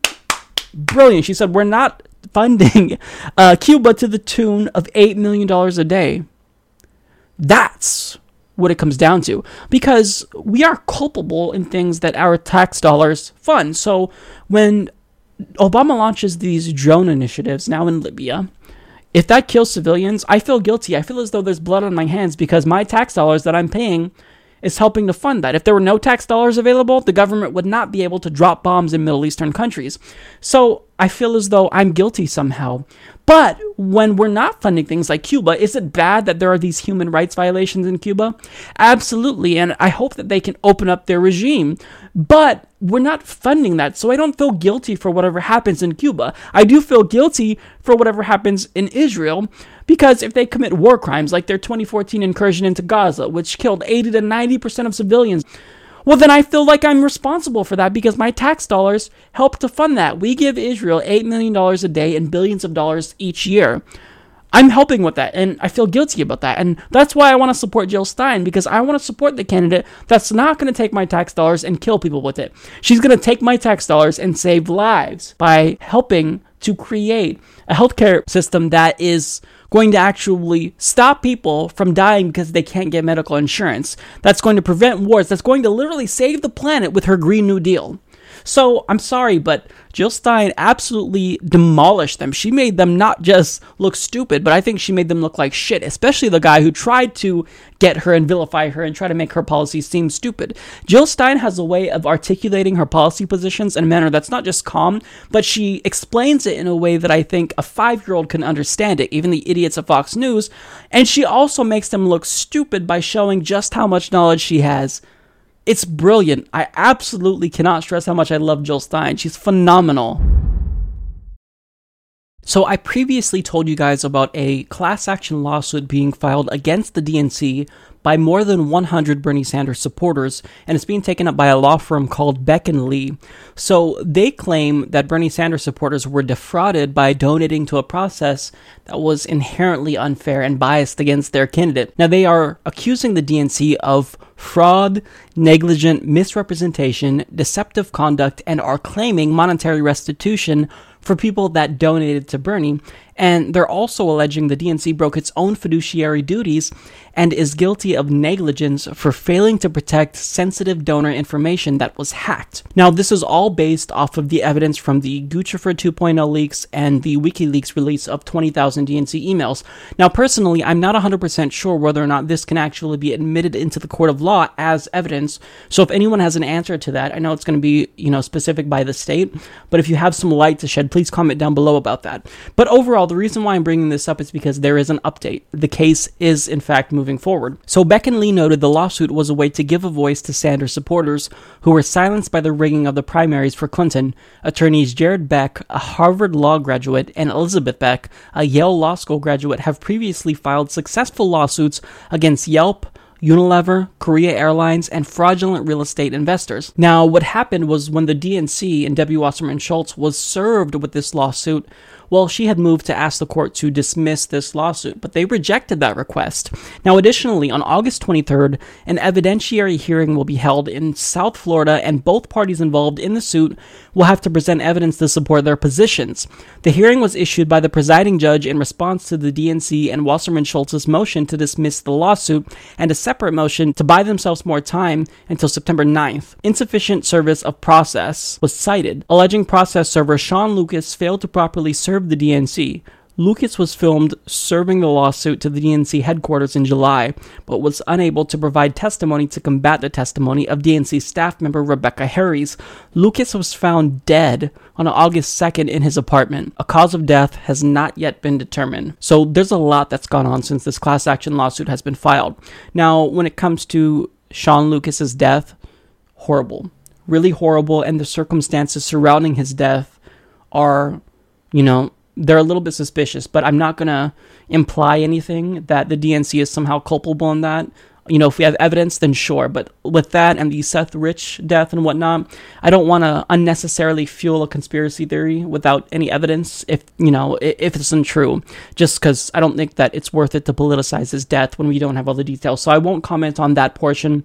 brilliant. She said, "We're not funding uh, Cuba to the tune of eight million dollars a day." That's what it comes down to because we are culpable in things that our tax dollars fund. So when Obama launches these drone initiatives now in Libya, if that kills civilians, I feel guilty. I feel as though there's blood on my hands because my tax dollars that I'm paying is helping to fund that. If there were no tax dollars available, the government would not be able to drop bombs in Middle Eastern countries. So I feel as though I'm guilty somehow. But when we're not funding things like Cuba, is it bad that there are these human rights violations in Cuba? Absolutely. And I hope that they can open up their regime. But we're not funding that. So I don't feel guilty for whatever happens in Cuba. I do feel guilty for whatever happens in Israel because if they commit war crimes like their 2014 incursion into Gaza, which killed 80 to 90% of civilians, well, then I feel like I'm responsible for that because my tax dollars help to fund that. We give Israel $8 million a day and billions of dollars each year. I'm helping with that, and I feel guilty about that. And that's why I want to support Jill Stein, because I want to support the candidate that's not going to take my tax dollars and kill people with it. She's going to take my tax dollars and save lives by helping to create a healthcare system that is going to actually stop people from dying because they can't get medical insurance. That's going to prevent wars. That's going to literally save the planet with her Green New Deal. So I'm sorry, but Jill Stein absolutely demolished them. She made them not just look stupid, but I think she made them look like shit, especially the guy who tried to get her and vilify her and try to make her policy seem stupid. Jill Stein has a way of articulating her policy positions in a manner that's not just calm, but she explains it in a way that I think a five year old can understand it, even the idiots of Fox News. And she also makes them look stupid by showing just how much knowledge she has it's brilliant. I absolutely cannot stress how much I love Jill Stein. She's phenomenal. So, I previously told you guys about a class action lawsuit being filed against the DNC by more than 100 Bernie Sanders supporters, and it's being taken up by a law firm called Beck and Lee. So they claim that Bernie Sanders supporters were defrauded by donating to a process that was inherently unfair and biased against their candidate. Now they are accusing the DNC of fraud, negligent misrepresentation, deceptive conduct, and are claiming monetary restitution for people that donated to Bernie. And they're also alleging the DNC broke its own fiduciary duties and is guilty of negligence for failing to protect sensitive donor information that was hacked. Now, this is all based off of the evidence from the Guccifer 2.0 leaks and the WikiLeaks release of 20,000 DNC emails. Now, personally, I'm not 100% sure whether or not this can actually be admitted into the court of law as evidence. So, if anyone has an answer to that, I know it's going to be, you know, specific by the state, but if you have some light to shed, please comment down below about that. But overall, the reason why I'm bringing this up is because there is an update. The case is, in fact, moving forward. So Beck and Lee noted the lawsuit was a way to give a voice to Sanders supporters who were silenced by the rigging of the primaries for Clinton. Attorneys Jared Beck, a Harvard Law graduate, and Elizabeth Beck, a Yale Law School graduate, have previously filed successful lawsuits against Yelp, Unilever, Korea Airlines, and fraudulent real estate investors. Now, what happened was when the DNC and Debbie Wasserman Schultz was served with this lawsuit, well, she had moved to ask the court to dismiss this lawsuit, but they rejected that request. Now, additionally, on August 23rd, an evidentiary hearing will be held in South Florida, and both parties involved in the suit will have to present evidence to support their positions. The hearing was issued by the presiding judge in response to the DNC and Wasserman Schultz's motion to dismiss the lawsuit and a separate motion to buy themselves more time until September 9th. Insufficient service of process was cited, alleging process server Sean Lucas failed to properly serve the DNC. Lucas was filmed serving the lawsuit to the DNC headquarters in July, but was unable to provide testimony to combat the testimony of DNC staff member Rebecca Herries. Lucas was found dead on August 2nd in his apartment. A cause of death has not yet been determined. So there's a lot that's gone on since this class action lawsuit has been filed. Now, when it comes to Sean Lucas's death, horrible. Really horrible, and the circumstances surrounding his death are, you know, they're a little bit suspicious, but I'm not going to imply anything that the DNC is somehow culpable in that. You know, if we have evidence, then sure. But with that and the Seth Rich death and whatnot, I don't want to unnecessarily fuel a conspiracy theory without any evidence. If you know, if it's untrue, just because I don't think that it's worth it to politicize his death when we don't have all the details. So I won't comment on that portion.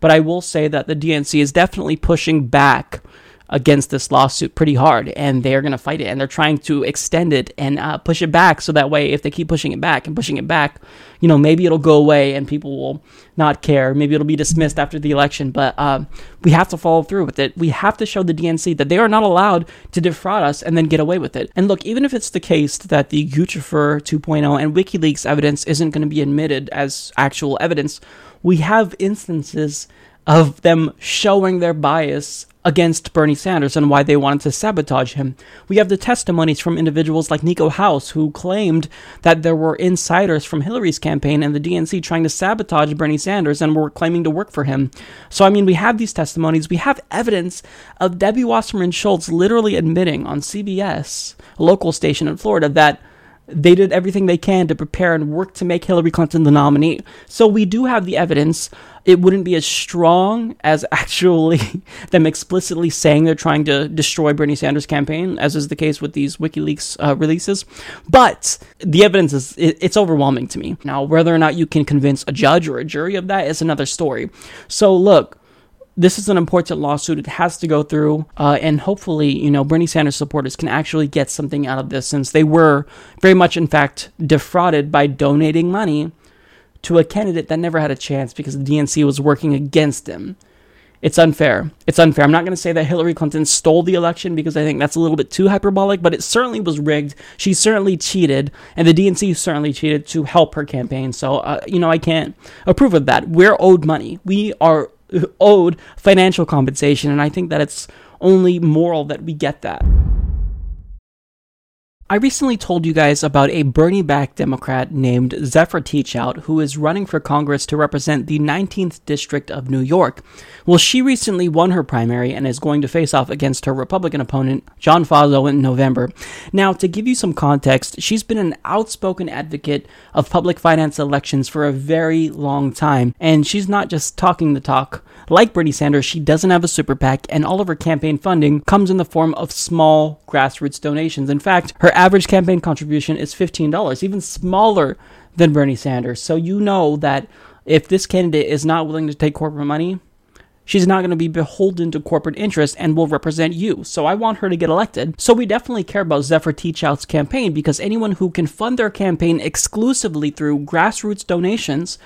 But I will say that the DNC is definitely pushing back against this lawsuit pretty hard and they're going to fight it and they're trying to extend it and uh, push it back so that way if they keep pushing it back and pushing it back you know maybe it'll go away and people will not care. Maybe it'll be dismissed after the election but um, we have to follow through with it. We have to show the dnc that they are not allowed to defraud us and then get away with it. And look even if it's the case that the guccifer 2.0 and wikileaks evidence isn't going to be admitted as actual evidence we have instances of them showing their bias against Bernie Sanders and why they wanted to sabotage him. We have the testimonies from individuals like Nico House, who claimed that there were insiders from Hillary's campaign and the DNC trying to sabotage Bernie Sanders and were claiming to work for him. So, I mean, we have these testimonies. We have evidence of Debbie Wasserman Schultz literally admitting on CBS, a local station in Florida, that they did everything they can to prepare and work to make Hillary Clinton the nominee. So we do have the evidence. It wouldn't be as strong as actually them explicitly saying they're trying to destroy Bernie Sanders' campaign, as is the case with these WikiLeaks uh, releases. But the evidence is it, it's overwhelming to me. Now, whether or not you can convince a judge or a jury of that is another story. So look this is an important lawsuit. It has to go through, uh, and hopefully, you know, Bernie Sanders supporters can actually get something out of this, since they were very much, in fact, defrauded by donating money to a candidate that never had a chance because the DNC was working against him. It's unfair. It's unfair. I'm not going to say that Hillary Clinton stole the election because I think that's a little bit too hyperbolic, but it certainly was rigged. She certainly cheated, and the DNC certainly cheated to help her campaign. So, uh, you know, I can't approve of that. We're owed money. We are owed financial compensation, and I think that it's only moral that we get that. I recently told you guys about a Bernie backed Democrat named Zephyr Teachout who is running for Congress to represent the 19th District of New York. Well, she recently won her primary and is going to face off against her Republican opponent, John Faso, in November. Now, to give you some context, she's been an outspoken advocate of public finance elections for a very long time, and she's not just talking the talk. Like Bernie Sanders, she doesn't have a super PAC, and all of her campaign funding comes in the form of small grassroots donations. In fact, her average campaign contribution is $15, even smaller than Bernie Sanders. So you know that if this candidate is not willing to take corporate money, she's not going to be beholden to corporate interests and will represent you. So I want her to get elected. So we definitely care about Zephyr Teachout's campaign because anyone who can fund their campaign exclusively through grassroots donations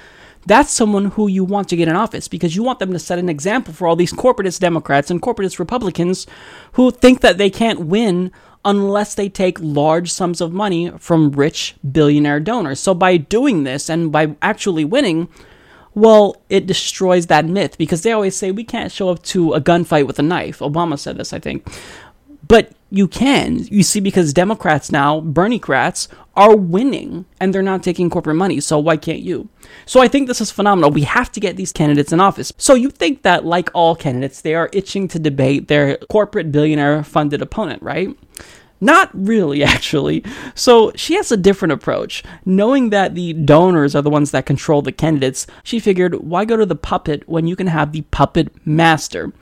that's someone who you want to get in office because you want them to set an example for all these corporatist Democrats and corporatist Republicans who think that they can't win unless they take large sums of money from rich billionaire donors. So by doing this and by actually winning, well, it destroys that myth because they always say we can't show up to a gunfight with a knife. Obama said this, I think. But you can. You see, because Democrats now, Berniecrats, are winning and they're not taking corporate money. So why can't you? So I think this is phenomenal. We have to get these candidates in office. So you think that, like all candidates, they are itching to debate their corporate billionaire funded opponent, right? Not really, actually. So she has a different approach. Knowing that the donors are the ones that control the candidates, she figured, why go to the puppet when you can have the puppet master?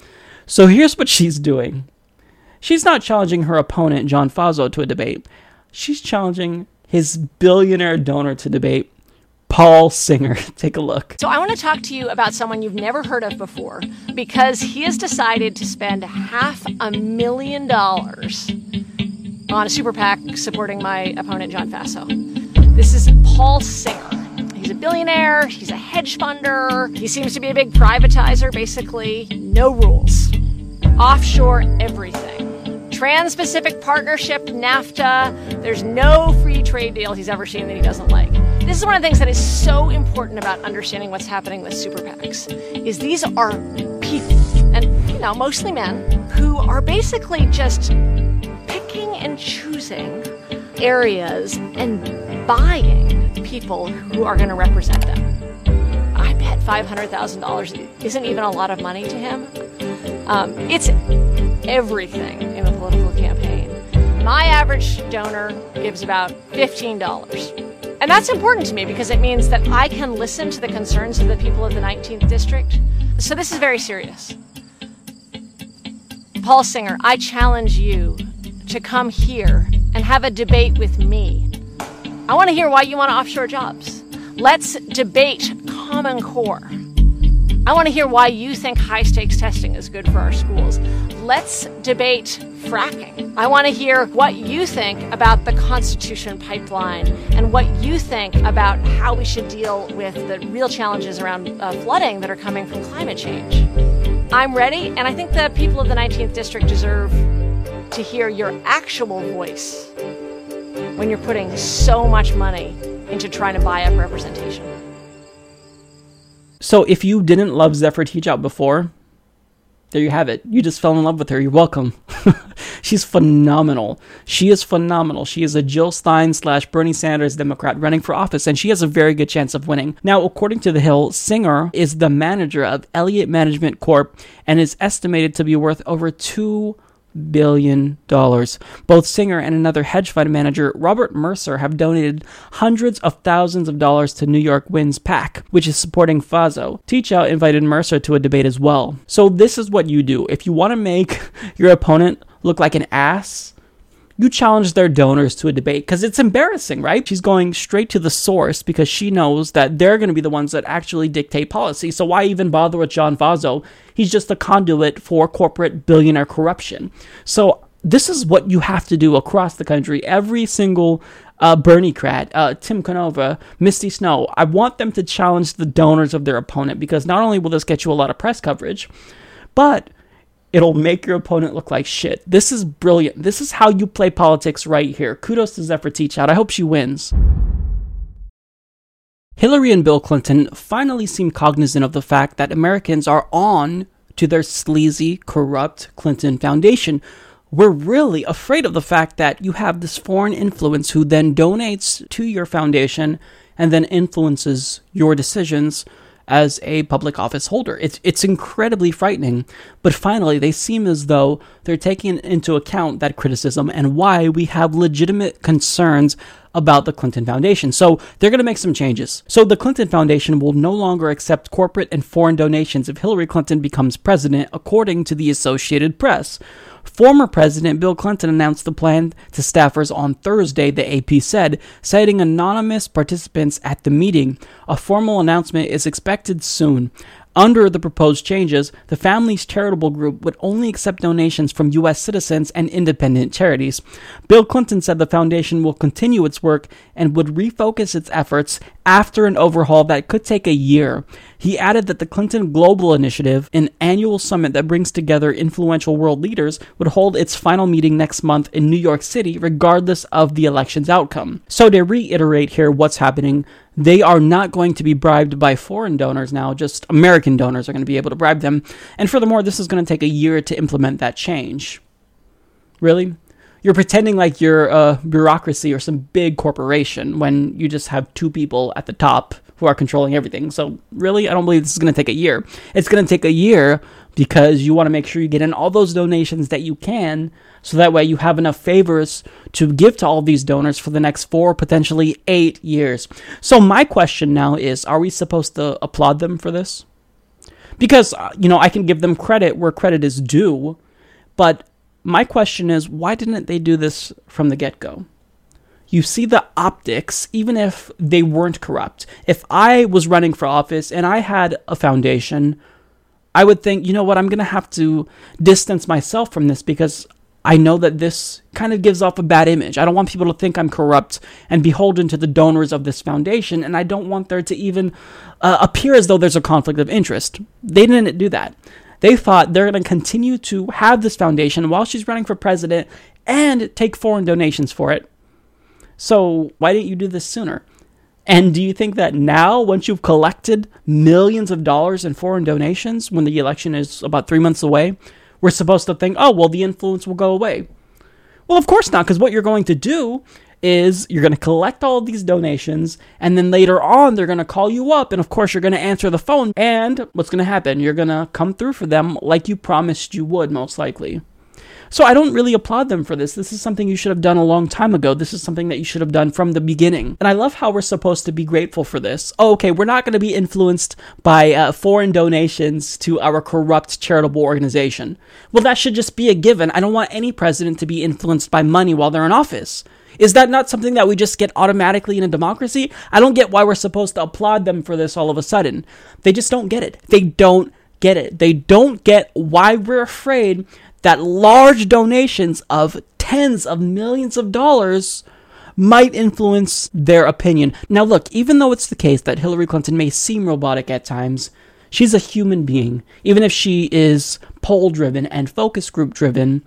So here's what she's doing. She's not challenging her opponent, John Faso, to a debate. She's challenging his billionaire donor to debate, Paul Singer. Take a look. So, I want to talk to you about someone you've never heard of before because he has decided to spend half a million dollars on a super PAC supporting my opponent, John Faso. This is Paul Singer. He's a billionaire, he's a hedge funder, he seems to be a big privatizer, basically. No rules. Offshore everything. Trans Pacific Partnership, NAFTA, there's no free trade deal he's ever seen that he doesn't like. This is one of the things that is so important about understanding what's happening with super PACs, is these are people, and you know, mostly men, who are basically just picking and choosing areas and buying people who are going to represent them. I bet $500,000 isn't even a lot of money to him. Um, it's everything in a political campaign. My average donor gives about $15. And that's important to me because it means that I can listen to the concerns of the people of the 19th district. So this is very serious. Paul Singer, I challenge you to come here and have a debate with me. I want to hear why you want offshore jobs. Let's debate Common Core. I want to hear why you think high stakes testing is good for our schools. Let's debate fracking. I want to hear what you think about the Constitution pipeline and what you think about how we should deal with the real challenges around uh, flooding that are coming from climate change. I'm ready, and I think the people of the 19th District deserve to hear your actual voice when you're putting so much money into trying to buy up representation. So if you didn't love Zephyr Teachout before, there you have it. You just fell in love with her. You're welcome. She's phenomenal. She is phenomenal. She is a Jill Stein slash Bernie Sanders Democrat running for office, and she has a very good chance of winning. Now, according to The Hill, Singer is the manager of Elliott Management Corp and is estimated to be worth over two billion dollars. Both Singer and another hedge fund manager, Robert Mercer, have donated hundreds of thousands of dollars to New York Wins PAC, which is supporting Faso. Teachout invited Mercer to a debate as well. So this is what you do. If you want to make your opponent look like an ass, you challenge their donors to a debate because it's embarrassing, right? She's going straight to the source because she knows that they're going to be the ones that actually dictate policy. So why even bother with John Faso? He's just a conduit for corporate billionaire corruption. So this is what you have to do across the country. Every single uh, Berniecrat, uh, Tim Canova, Misty Snow, I want them to challenge the donors of their opponent because not only will this get you a lot of press coverage, but It'll make your opponent look like shit. This is brilliant. This is how you play politics right here. Kudos to Zephyr Teachout. I hope she wins. Hillary and Bill Clinton finally seem cognizant of the fact that Americans are on to their sleazy, corrupt Clinton Foundation, we're really afraid of the fact that you have this foreign influence who then donates to your foundation and then influences your decisions as a public office holder. It's it's incredibly frightening, but finally they seem as though they're taking into account that criticism and why we have legitimate concerns about the Clinton Foundation. So they're going to make some changes. So the Clinton Foundation will no longer accept corporate and foreign donations if Hillary Clinton becomes president, according to the Associated Press. Former President Bill Clinton announced the plan to staffers on Thursday, the AP said, citing anonymous participants at the meeting. A formal announcement is expected soon. Under the proposed changes, the family's charitable group would only accept donations from U.S. citizens and independent charities. Bill Clinton said the foundation will continue its work and would refocus its efforts after an overhaul that could take a year. He added that the Clinton Global Initiative, an annual summit that brings together influential world leaders, would hold its final meeting next month in New York City, regardless of the election's outcome. So, to reiterate here what's happening, they are not going to be bribed by foreign donors now, just American donors are going to be able to bribe them. And furthermore, this is going to take a year to implement that change. Really? You're pretending like you're a bureaucracy or some big corporation when you just have two people at the top who are controlling everything. So, really, I don't believe this is going to take a year. It's going to take a year because you want to make sure you get in all those donations that you can so that way you have enough favors to give to all these donors for the next four, potentially eight years. So, my question now is are we supposed to applaud them for this? Because, uh, you know, I can give them credit where credit is due, but my question is why didn't they do this from the get go? You see the optics, even if they weren't corrupt. If I was running for office and I had a foundation, I would think, you know what, I'm going to have to distance myself from this because I know that this kind of gives off a bad image. I don't want people to think I'm corrupt and beholden to the donors of this foundation, and I don't want there to even uh, appear as though there's a conflict of interest. They didn't do that. They thought they're going to continue to have this foundation while she's running for president and take foreign donations for it. So, why didn't you do this sooner? And do you think that now, once you've collected millions of dollars in foreign donations, when the election is about three months away, we're supposed to think, oh, well, the influence will go away? Well, of course not, because what you're going to do is you're going to collect all these donations, and then later on, they're going to call you up, and of course, you're going to answer the phone. And what's going to happen? You're going to come through for them like you promised you would, most likely. So I don't really applaud them for this. This is something you should have done a long time ago. This is something that you should have done from the beginning. And I love how we're supposed to be grateful for this. Oh, okay, we're not going to be influenced by uh, foreign donations to our corrupt charitable organization. Well, that should just be a given. I don't want any president to be influenced by money while they're in office. Is that not something that we just get automatically in a democracy? I don't get why we're supposed to applaud them for this all of a sudden. They just don't get it. They don't get it. They don't get why we're afraid that large donations of tens of millions of dollars might influence their opinion. Now, look, even though it's the case that Hillary Clinton may seem robotic at times, she's a human being. Even if she is poll driven and focus group driven,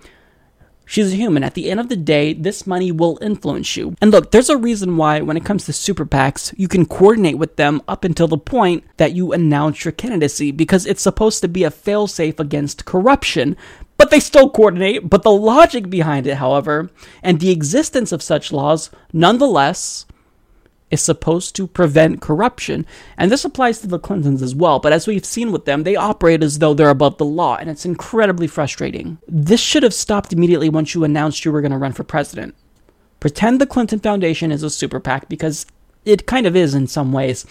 She's a human. At the end of the day, this money will influence you. And look, there's a reason why when it comes to super PACs, you can coordinate with them up until the point that you announce your candidacy because it's supposed to be a failsafe against corruption. But they still coordinate. But the logic behind it, however, and the existence of such laws, nonetheless, is supposed to prevent corruption. And this applies to the Clintons as well, but as we've seen with them, they operate as though they're above the law, and it's incredibly frustrating. This should have stopped immediately once you announced you were going to run for president. Pretend the Clinton Foundation is a super PAC because it kind of is in some ways.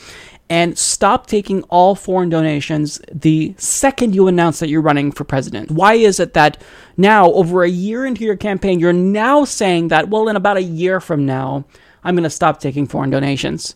And stop taking all foreign donations the second you announce that you're running for president. Why is it that now, over a year into your campaign, you're now saying that, well, in about a year from now, I'm going to stop taking foreign donations.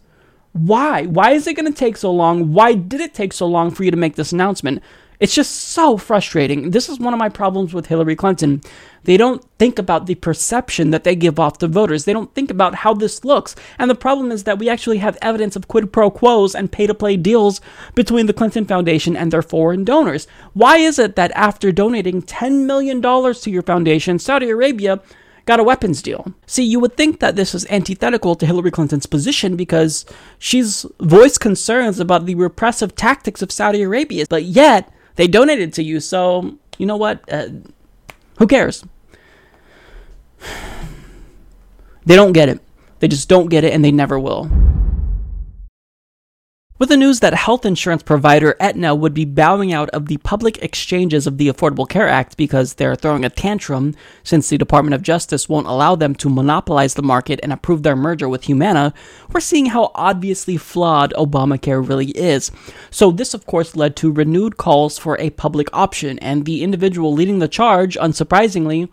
Why? Why is it going to take so long? Why did it take so long for you to make this announcement? It's just so frustrating. This is one of my problems with Hillary Clinton. They don't think about the perception that they give off to voters. They don't think about how this looks. And the problem is that we actually have evidence of quid pro quos and pay to play deals between the Clinton Foundation and their foreign donors. Why is it that after donating $10 million to your foundation, Saudi Arabia got a weapons deal. See, you would think that this is antithetical to Hillary Clinton's position because she's voiced concerns about the repressive tactics of Saudi Arabia, but yet they donated to you, so you know what? Uh, who cares? They don't get it. They just don't get it and they never will. With the news that health insurance provider Aetna would be bowing out of the public exchanges of the Affordable Care Act because they're throwing a tantrum since the Department of Justice won't allow them to monopolize the market and approve their merger with Humana, we're seeing how obviously flawed Obamacare really is. So, this of course led to renewed calls for a public option, and the individual leading the charge, unsurprisingly,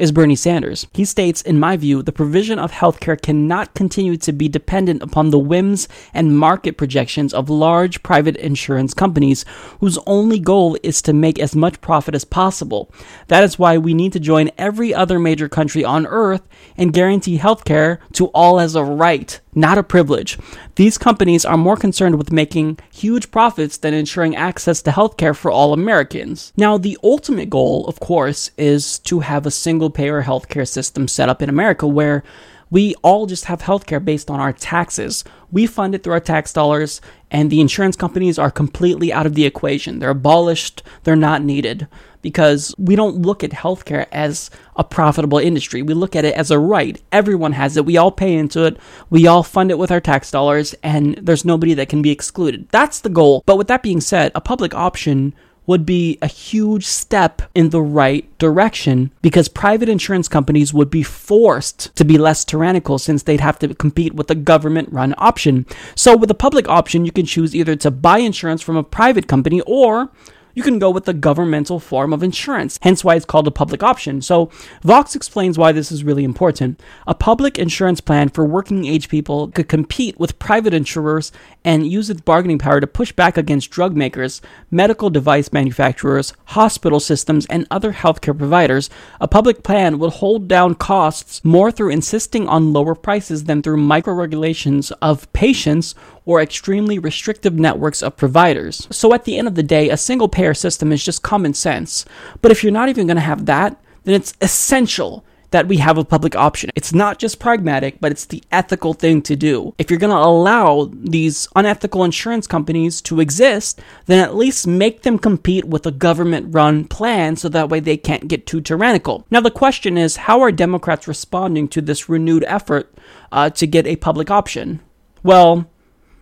is Bernie Sanders. He states, in my view, the provision of healthcare cannot continue to be dependent upon the whims and market projections of large private insurance companies whose only goal is to make as much profit as possible. That is why we need to join every other major country on earth and guarantee healthcare to all as a right not a privilege. These companies are more concerned with making huge profits than ensuring access to healthcare for all Americans. Now, the ultimate goal, of course, is to have a single payer healthcare system set up in America where we all just have healthcare based on our taxes. We fund it through our tax dollars, and the insurance companies are completely out of the equation. They're abolished, they're not needed because we don't look at healthcare as a profitable industry. We look at it as a right. Everyone has it. We all pay into it. We all fund it with our tax dollars, and there's nobody that can be excluded. That's the goal. But with that being said, a public option would be a huge step in the right direction because private insurance companies would be forced to be less tyrannical since they'd have to compete with a government run option. So, with a public option, you can choose either to buy insurance from a private company or you can go with the governmental form of insurance, hence why it's called a public option. So, Vox explains why this is really important. A public insurance plan for working age people could compete with private insurers and use its bargaining power to push back against drug makers, medical device manufacturers, hospital systems, and other healthcare providers. A public plan would hold down costs more through insisting on lower prices than through micro regulations of patients or extremely restrictive networks of providers. So at the end of the day, a single payer system is just common sense. But if you're not even going to have that, then it's essential that we have a public option. It's not just pragmatic, but it's the ethical thing to do. If you're going to allow these unethical insurance companies to exist, then at least make them compete with a government run plan so that way they can't get too tyrannical. Now, the question is how are Democrats responding to this renewed effort uh, to get a public option? Well,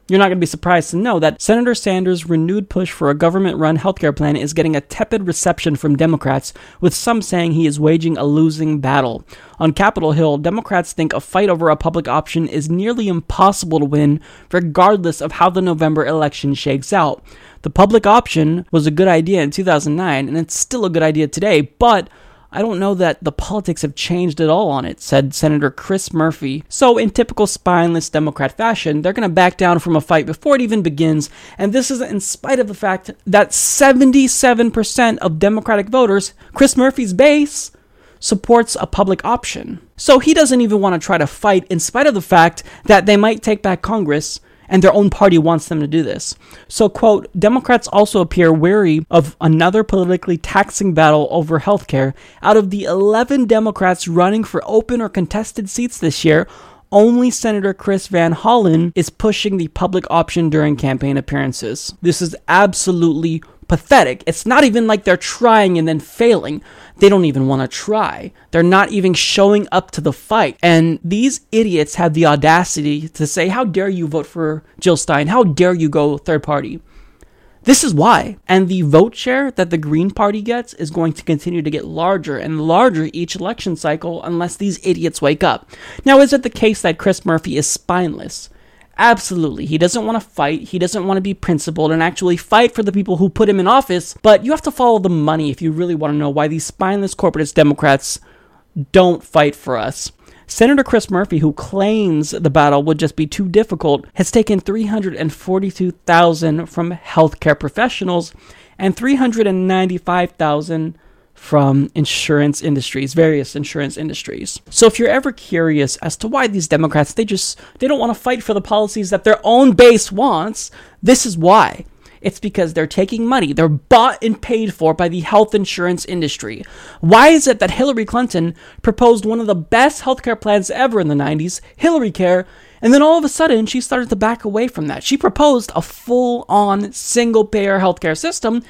you're not going to be surprised to know that Senator Sanders' renewed push for a government run healthcare plan is getting a tepid reception from Democrats, with some saying he is waging a losing battle. On Capitol Hill, Democrats think a fight over a public option is nearly impossible to win, regardless of how the November election shakes out. The public option was a good idea in 2009, and it's still a good idea today, but I don't know that the politics have changed at all on it, said Senator Chris Murphy. So, in typical spineless Democrat fashion, they're going to back down from a fight before it even begins, and this is in spite of the fact that 77% of Democratic voters, Chris Murphy's base, supports a public option. So he doesn't even want to try to fight in spite of the fact that they might take back Congress and their own party wants them to do this. So, quote, Democrats also appear wary of another politically taxing battle over healthcare. Out of the 11 Democrats running for open or contested seats this year, only Senator Chris Van Hollen is pushing the public option during campaign appearances. This is absolutely pathetic. It's not even like they're trying and then failing. They don't even want to try. They're not even showing up to the fight. And these idiots have the audacity to say, How dare you vote for Jill Stein? How dare you go third party? This is why. And the vote share that the Green Party gets is going to continue to get larger and larger each election cycle unless these idiots wake up. Now, is it the case that Chris Murphy is spineless? Absolutely. He doesn't want to fight. He doesn't want to be principled and actually fight for the people who put him in office. But you have to follow the money if you really want to know why these spineless corporatist Democrats don't fight for us. Senator Chris Murphy, who claims the battle would just be too difficult, has taken 342,000 from healthcare professionals and 395,000 from insurance industries, various insurance industries. So if you're ever curious as to why these Democrats they just they don't want to fight for the policies that their own base wants, this is why. It's because they're taking money. They're bought and paid for by the health insurance industry. Why is it that Hillary Clinton proposed one of the best healthcare plans ever in the 90s, Hillary Care, and then all of a sudden she started to back away from that? She proposed a full on single payer healthcare system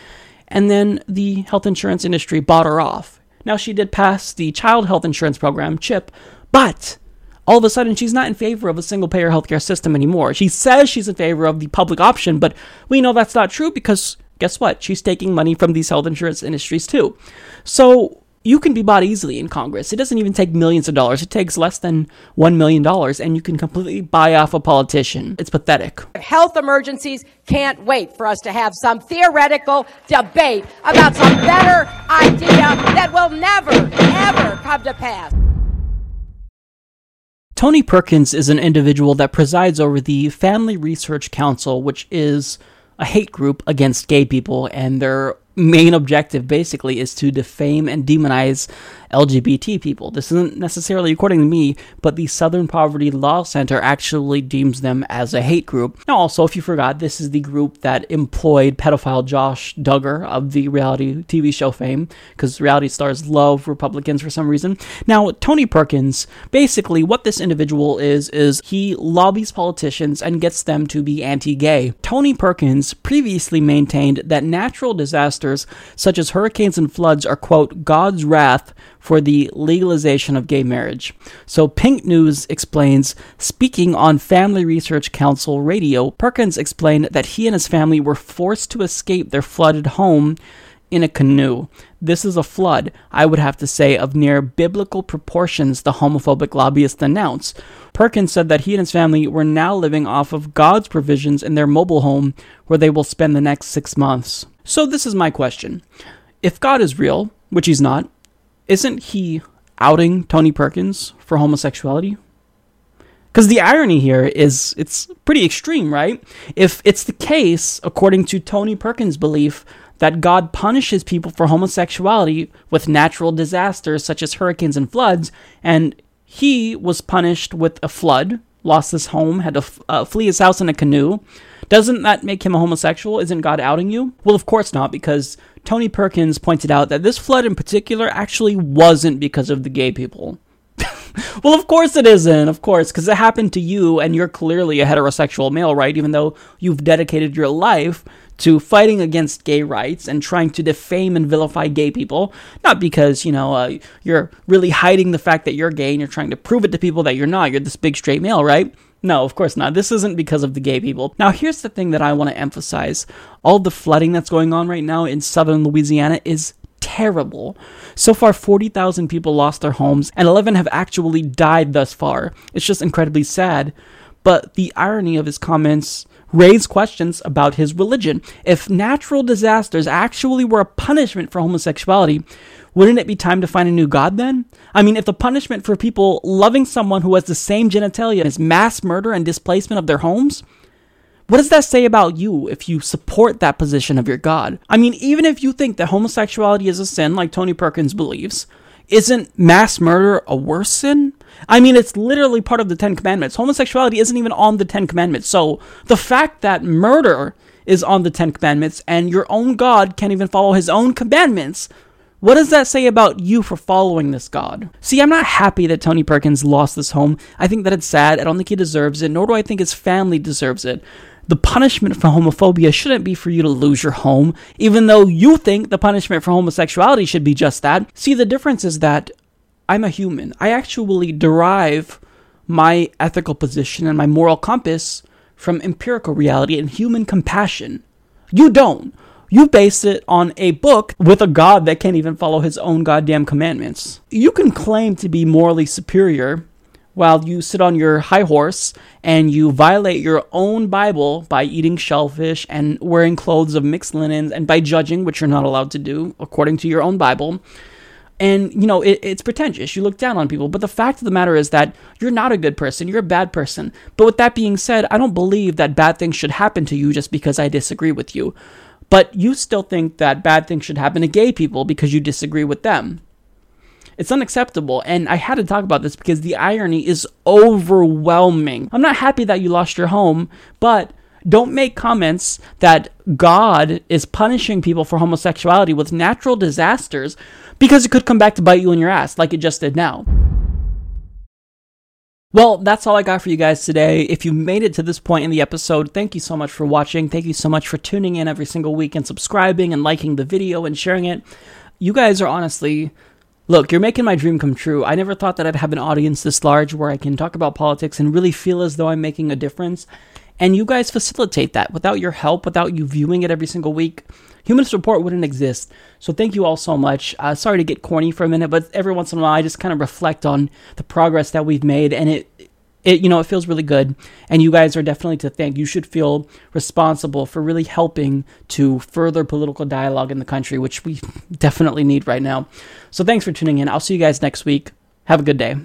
and then the health insurance industry bought her off. Now, she did pass the child health insurance program, CHIP, but all of a sudden she's not in favor of a single payer healthcare system anymore. She says she's in favor of the public option, but we know that's not true because guess what? She's taking money from these health insurance industries too. So you can be bought easily in Congress. It doesn't even take millions of dollars. It takes less than $1 million, and you can completely buy off a politician. It's pathetic. Health emergencies can't wait for us to have some theoretical debate about some better idea that will never, ever come to pass. Tony Perkins is an individual that presides over the Family Research Council, which is a hate group against gay people, and their main objective basically is to defame and demonize LGBT people. This isn't necessarily according to me, but the Southern Poverty Law Center actually deems them as a hate group. Now, also, if you forgot, this is the group that employed pedophile Josh Duggar of the reality TV show fame, because reality stars love Republicans for some reason. Now, Tony Perkins, basically, what this individual is, is he lobbies politicians and gets them to be anti gay. Tony Perkins previously maintained that natural disasters such as hurricanes and floods are, quote, God's wrath for the legalization of gay marriage. So Pink News explains, speaking on Family Research Council radio, Perkins explained that he and his family were forced to escape their flooded home in a canoe. This is a flood, I would have to say, of near biblical proportions, the homophobic lobbyist announced. Perkins said that he and his family were now living off of God's provisions in their mobile home where they will spend the next six months. So, this is my question. If God is real, which he's not, isn't he outing Tony Perkins for homosexuality? Because the irony here is it's pretty extreme, right? If it's the case, according to Tony Perkins' belief, that God punishes people for homosexuality with natural disasters such as hurricanes and floods, and he was punished with a flood, lost his home, had to f- uh, flee his house in a canoe. Doesn't that make him a homosexual? Isn't God outing you? Well, of course not, because Tony Perkins pointed out that this flood in particular actually wasn't because of the gay people. well, of course it isn't, of course, because it happened to you and you're clearly a heterosexual male, right? Even though you've dedicated your life to fighting against gay rights and trying to defame and vilify gay people, not because, you know, uh, you're really hiding the fact that you're gay and you're trying to prove it to people that you're not. You're this big straight male, right? No, of course not. This isn't because of the gay people. Now, here's the thing that I want to emphasize all the flooding that's going on right now in southern Louisiana is terrible. So far, 40,000 people lost their homes, and 11 have actually died thus far. It's just incredibly sad. But the irony of his comments raise questions about his religion. If natural disasters actually were a punishment for homosexuality, wouldn't it be time to find a new god then? I mean, if the punishment for people loving someone who has the same genitalia is mass murder and displacement of their homes, what does that say about you if you support that position of your God? I mean, even if you think that homosexuality is a sin, like Tony Perkins believes, isn't mass murder a worse sin? I mean, it's literally part of the Ten Commandments. Homosexuality isn't even on the Ten Commandments. So the fact that murder is on the Ten Commandments and your own God can't even follow his own commandments what does that say about you for following this God? See, I'm not happy that Tony Perkins lost this home. I think that it's sad. I don't think he deserves it, nor do I think his family deserves it. The punishment for homophobia shouldn't be for you to lose your home, even though you think the punishment for homosexuality should be just that. See, the difference is that I'm a human. I actually derive my ethical position and my moral compass from empirical reality and human compassion. You don't. You base it on a book with a God that can't even follow his own goddamn commandments. You can claim to be morally superior while you sit on your high horse and you violate your own Bible by eating shellfish and wearing clothes of mixed linens and by judging, which you're not allowed to do according to your own Bible. And, you know, it, it's pretentious. You look down on people. But the fact of the matter is that you're not a good person. You're a bad person. But with that being said, I don't believe that bad things should happen to you just because I disagree with you but you still think that bad things should happen to gay people because you disagree with them. It's unacceptable, and I had to talk about this because the irony is overwhelming. I'm not happy that you lost your home, but don't make comments that God is punishing people for homosexuality with natural disasters because it could come back to bite you in your ass like it just did now. Well, that's all I got for you guys today. If you made it to this point in the episode, thank you so much for watching. Thank you so much for tuning in every single week and subscribing and liking the video and sharing it. You guys are honestly Look, you're making my dream come true. I never thought that I'd have an audience this large where I can talk about politics and really feel as though I'm making a difference. And you guys facilitate that. Without your help, without you viewing it every single week, Humanist Report wouldn't exist. So thank you all so much. Uh, sorry to get corny for a minute, but every once in a while I just kind of reflect on the progress that we've made, and it it you know it feels really good. And you guys are definitely to thank. You should feel responsible for really helping to further political dialogue in the country which we definitely need right now. So thanks for tuning in. I'll see you guys next week. Have a good day